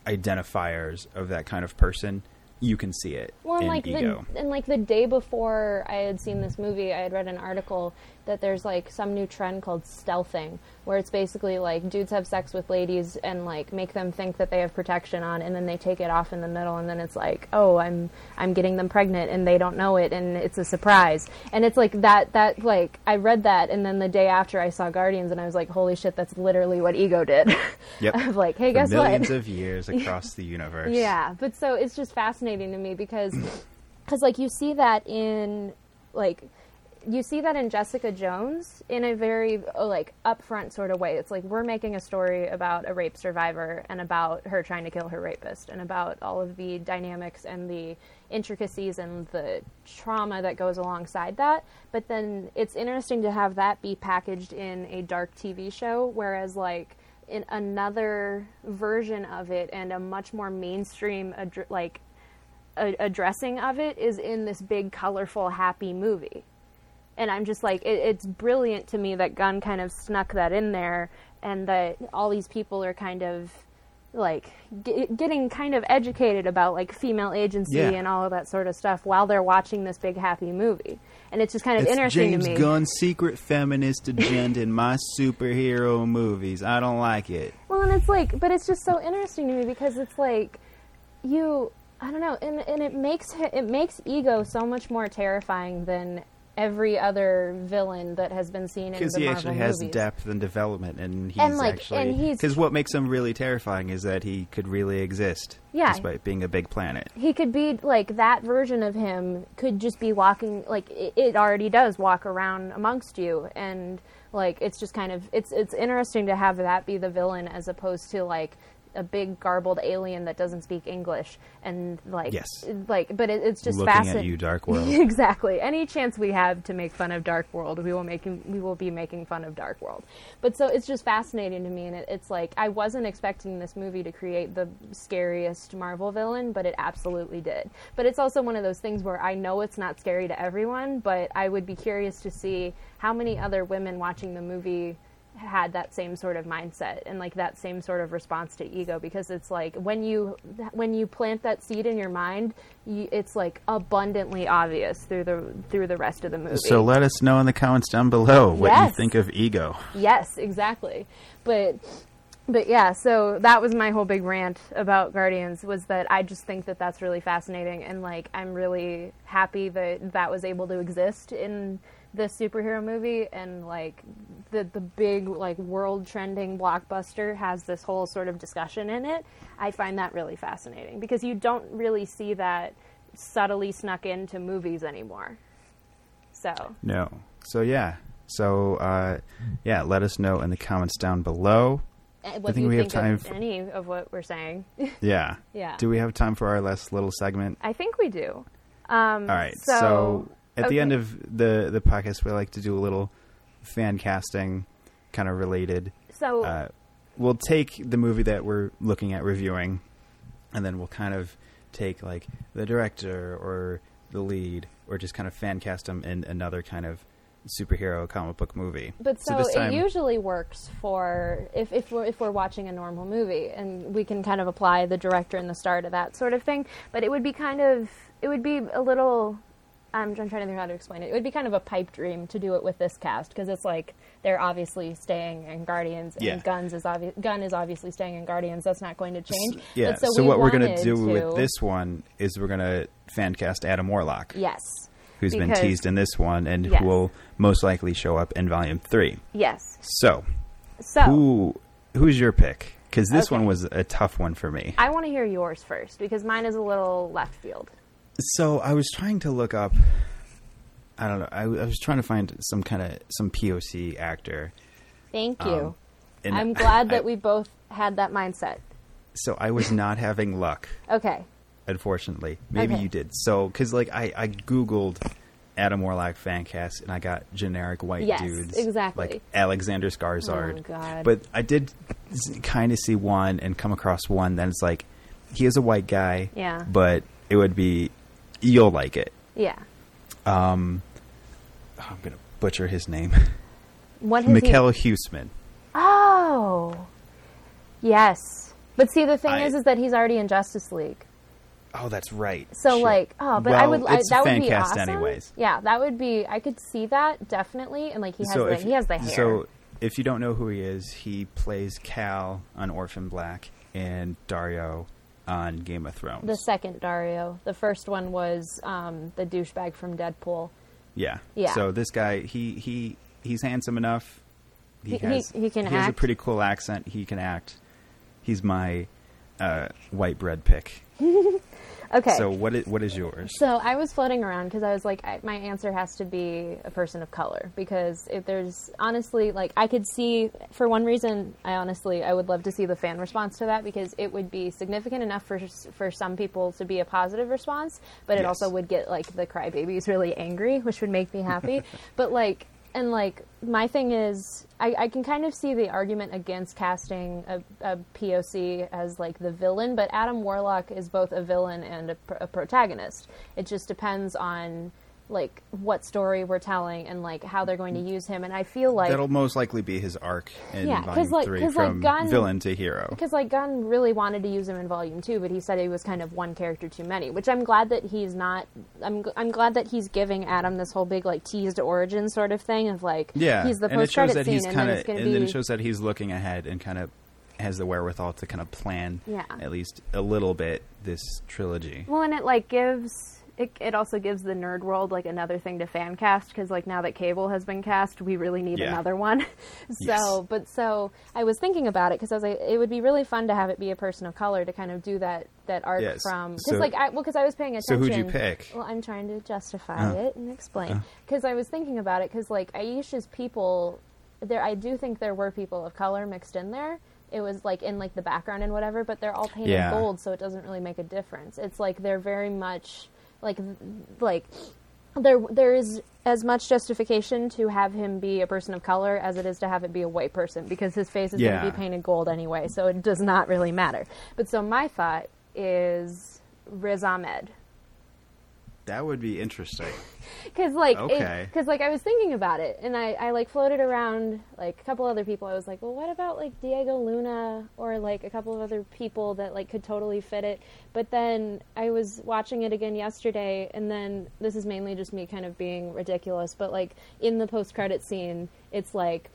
identifiers of that kind of person, you can see it Well, and in like ego. the and like the day before I had seen this movie, I had read an article that there's like some new trend called stealthing, where it's basically like dudes have sex with ladies and like make them think that they have protection on, and then they take it off in the middle, and then it's like, oh, I'm I'm getting them pregnant, and they don't know it, and it's a surprise, and it's like that that like I read that, and then the day after I saw Guardians, and I was like, holy shit, that's literally what Ego did. Yep. of like, hey, For guess millions what? of years across the universe. Yeah, but so it's just fascinating to me because, because like you see that in like you see that in Jessica Jones in a very uh, like upfront sort of way. It's like we're making a story about a rape survivor and about her trying to kill her rapist and about all of the dynamics and the intricacies and the trauma that goes alongside that. But then it's interesting to have that be packaged in a dark TV show, whereas like in another version of it and a much more mainstream addr- like addressing of it is in this big colorful happy movie and i'm just like it, it's brilliant to me that gunn kind of snuck that in there and that all these people are kind of like g- getting kind of educated about like female agency Yeah. and all of that sort of stuff while they're watching this big happy movie. And it's just kind of It's interesting James to me. Gunn's secret feminist agenda in my superhero movies. I don't like it. Well, and it's like, but it's just so interesting to me because it's like, you, I don't know, and and it makes it makes ego so much more terrifying than every other villain that has been seen in Because the he Marvel actually has movies. depth and development, and he's And, like, actually he's- because what makes him really terrifying is that he could really exist, Yeah. despite being a big planet. he could be like that version of him could just be walking like it, it already does walk around amongst you and like it's just kind of it's it's interesting to have that be the villain as opposed to like a big garbled alien that doesn't speak English and like Yes. like but it, it's just Looking fascinating. at you, Dark World. exactly. Any chance we have to make fun of Dark World, we will make we will be making fun of Dark World. But so it's just fascinating to me, and it, it's like I wasn't expecting this movie to create the scariest Marvel villain, but it absolutely did. But it's also one of those things where I know it's not scary to everyone, but I would be curious to see how many other women watching the movie had that same sort of mindset and like that same sort of response to ego because it's like when you when you plant that seed in your mind you, it's like abundantly obvious through the through the rest of the movie. So let us know in the comments down below what you think of Ego. yes exactly. But but yeah so that was my whole big rant about guardians was that i just think that that's really fascinating and like i'm really happy that that was able to exist in this superhero movie and like the the big like world trending blockbuster has this whole sort of discussion in it i find that really fascinating because you don't really see that subtly snuck into movies anymore so No. So yeah. So uh, yeah, let us know in the comments down below. uh, what think do you we have time of for- any of what we're saying Yeah. Yeah. Do we have time for our last little segment? I think we do. Um, All right. So, So, at the end of the the podcast, we like to do a little fan casting, kind of related. so Uh, we'll take the movie that we're looking at reviewing, and then we'll kind of take like the director or the lead, or just kind of fan cast them in another kind of superhero comic book movie. but so, this time, it usually works for if if we're if we're watching a normal movie and we can kind of apply the director and the star to that sort of thing. But it would be kind of it would be a little. I'm trying to think how to explain it. It would be kind of a pipe dream to do it with this cast because it's like they're obviously staying in Guardians, and Yeah. Gunn's is obvi- Gunn is obviously staying in Guardians. That's not going to change. yeah. But So, we what we're gonna do with this one is we're gonna fan cast Adam Warlock. yes, who's been teased in this one and Yes. who will most likely show up in volume three. yes. So, So who who's your pick? Because this Okay. one was a tough one for me. I want to hear yours first because mine is a little left field. So I was trying to look up. I don't know. I, I was trying to find some kind of some POC actor. Thank you. Um, I'm glad that I- we both had that mindset. So I was not having luck, Okay. unfortunately. Maybe Okay. you did. So because like I I googled. Adam Warlock fan cast, and I got generic white Yes, dudes, exactly. like Alexander Skarsgård. Oh, God. But I did kind of see one and come across one that it's like he is a white guy, Yeah. but it would be you'll like it. Yeah. Um, oh, I'm gonna butcher his name, What he- Michiel Huisman. Oh. Yes. But see, the thing I- is, is that he's already in Justice League. Oh, that's right. So Shit. like, oh, but I would. I, that would be awesome. anyways. Yeah, that would be. I could see that definitely, and like he has so the if, he has the hair. So if you don't know who he is, he plays Cal on Orphan Black and Daario on Game of Thrones. the second Daario. The first one was um, the douchebag from Deadpool. Yeah. Yeah. So this guy, he he he's handsome enough. He, He- he- has he can has a pretty cool accent. He can act. He's my uh, white bread pick. Okay. So what is what is yours? So I was floating around because I was like, I, my answer has to be a person of color because if there's honestly like I could see for one reason I honestly I would love to see the fan response to that because it would be significant enough for for some people to be a positive response, but it Yes. also would get like the crybabies really angry, which would make me happy. but like and like my thing is I, I can kind of see the argument against casting a, a poc as like the villain but adam warlock is both a villain and a, a protagonist. It just depends on like what story we're telling and like how they're going to use him. And I feel like That'll most likely be his arc in Yeah, volume like- three 'cause, like, from Gunn- villain to hero. because like Gunn really wanted to use him in Volume Two, but he said he was kind of one character too many. Which I'm glad that he's not. I'm I'm glad that he's giving Adam this whole big like teased origin sort of thing of like Yeah, he's the and it post shows credit that scene, he's and kind then of, it's going and to then it shows that he's looking ahead and kind of has the wherewithal to kind of plan, Yeah. at least a little bit, this trilogy. Well, and it like gives it. It also gives the nerd world like another thing to fan cast because like now that Cable has been cast, we really need Yeah. another one. so, Yes. but so I was thinking about it because I was like, it would be really fun to have it be a person of color to kind of do that that arc Yes. from because So- like I well because I was paying So attention. who'd you pick? Well, I'm trying to justify Oh. it and explain uh-huh. because I was thinking about it because like Ayesha's people there I do think there were people of color mixed in there. It was like in like the background and whatever, but they're all painted Yeah. gold, so it doesn't really make a difference. It's like they're very much like like there there is as much justification to have him be a person of color as it is to have it be a white person because his face is going to be painted gold anyway, so it does not really matter. But so my thought is Riz Ahmed. That would be interesting. Because like, Okay. because like I was thinking about it, and I, I like floated around like a couple other people. I was like, well, what about like Diego Luna or like a couple of other people that like could totally fit it? But then I was watching it again yesterday, and then this is mainly just me kind of being ridiculous. But like in the post credit scene, it's like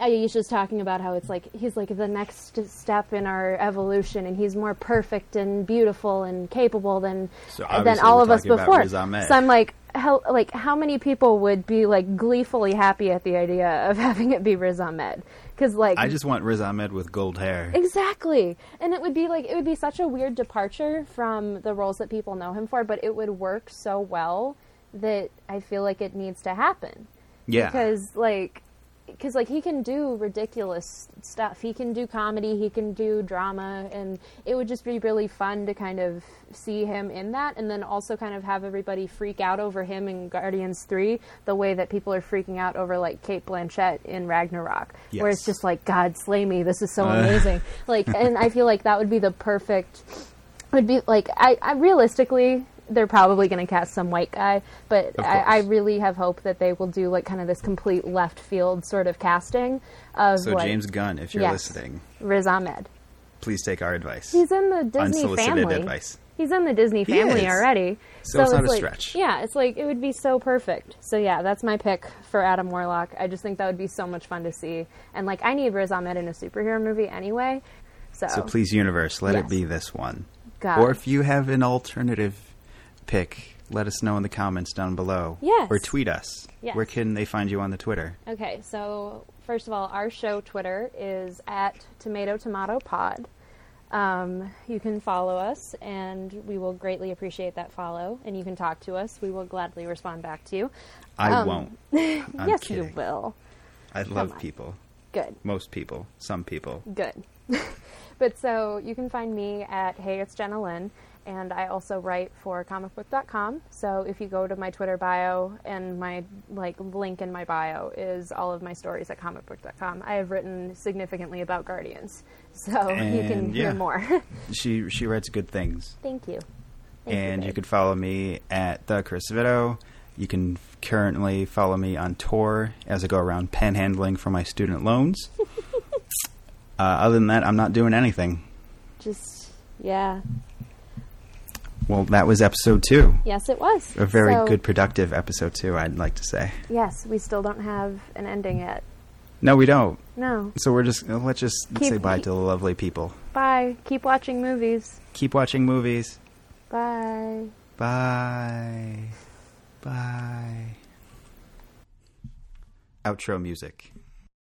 Ayesha's talking about how it's like he's like the next step in our evolution, and he's more perfect and beautiful and capable than So than all of us before. So I'm like, how like how many people would be like gleefully happy at the idea of having it be Riz Ahmed? Because like I just want Riz Ahmed with gold hair. Exactly. And it would be like it would be such a weird departure from the roles that people know him for, but it would work so well that I feel like it needs to happen. Yeah. Because like because like he can do ridiculous stuff. He can do comedy, he can do drama and it would just be really fun to kind of see him in that and then also kind of have everybody freak out over him in Guardians 3 the way that people are freaking out over like Cate Blanchett in Ragnarok where it's just like god slay me this is so Uh. amazing like and i feel like that would be the perfect would be like i, I realistically they're probably going to cast some white guy but I, I really have hope that they will do like kind of this complete left field sort of casting of So like James Gunn, if you're Yes. listening, riz ahmed please take our advice. he's in the disney Unsolicited family advice. he's in the disney family already So it's not a stretch. yeah it's like it would be so perfect so yeah that's my pick for adam warlock i just think that would be so much fun to see and like i need riz ahmed in a superhero movie anyway so, So please, universe, let Yes. it be this one. God. Or if you have an alternative pick, let us know in the comments down below. Yes. Or tweet us. Yes. Where can they find you on the Twitter? Okay, so first of all, our show Twitter is at Tomato Tomato Pod. Um, you can follow us, and we will greatly appreciate that follow. And you can talk to us; we will gladly respond back to you. I Um, won't. Yes, kidding. you will. I love people. Good, Most people. Some people. good. but so you can find me at Hey, it's Jenna Lynn, and I also write for comicbook.com. So if you go to my Twitter bio and my like link in my bio is all of my stories at comicbook.com. I have written significantly about Guardians, so you can And, hear more. She she writes good things. Thank you. Thank and you, babe. could follow me at the Chris Vito. You can currently follow me on tour as I go around panhandling for my student loans. uh, other than that, I'm not doing anything. just yeah. Well, that was episode two. Yes, it was A very So, good, productive episode two. I'd like to say. Yes, we still don't have an ending yet. No, we don't. No. So we're just uh, let's just Keep- say bye to the lovely people. Bye. Keep watching movies. Keep watching movies. Bye. Bye. Bye. Outro music.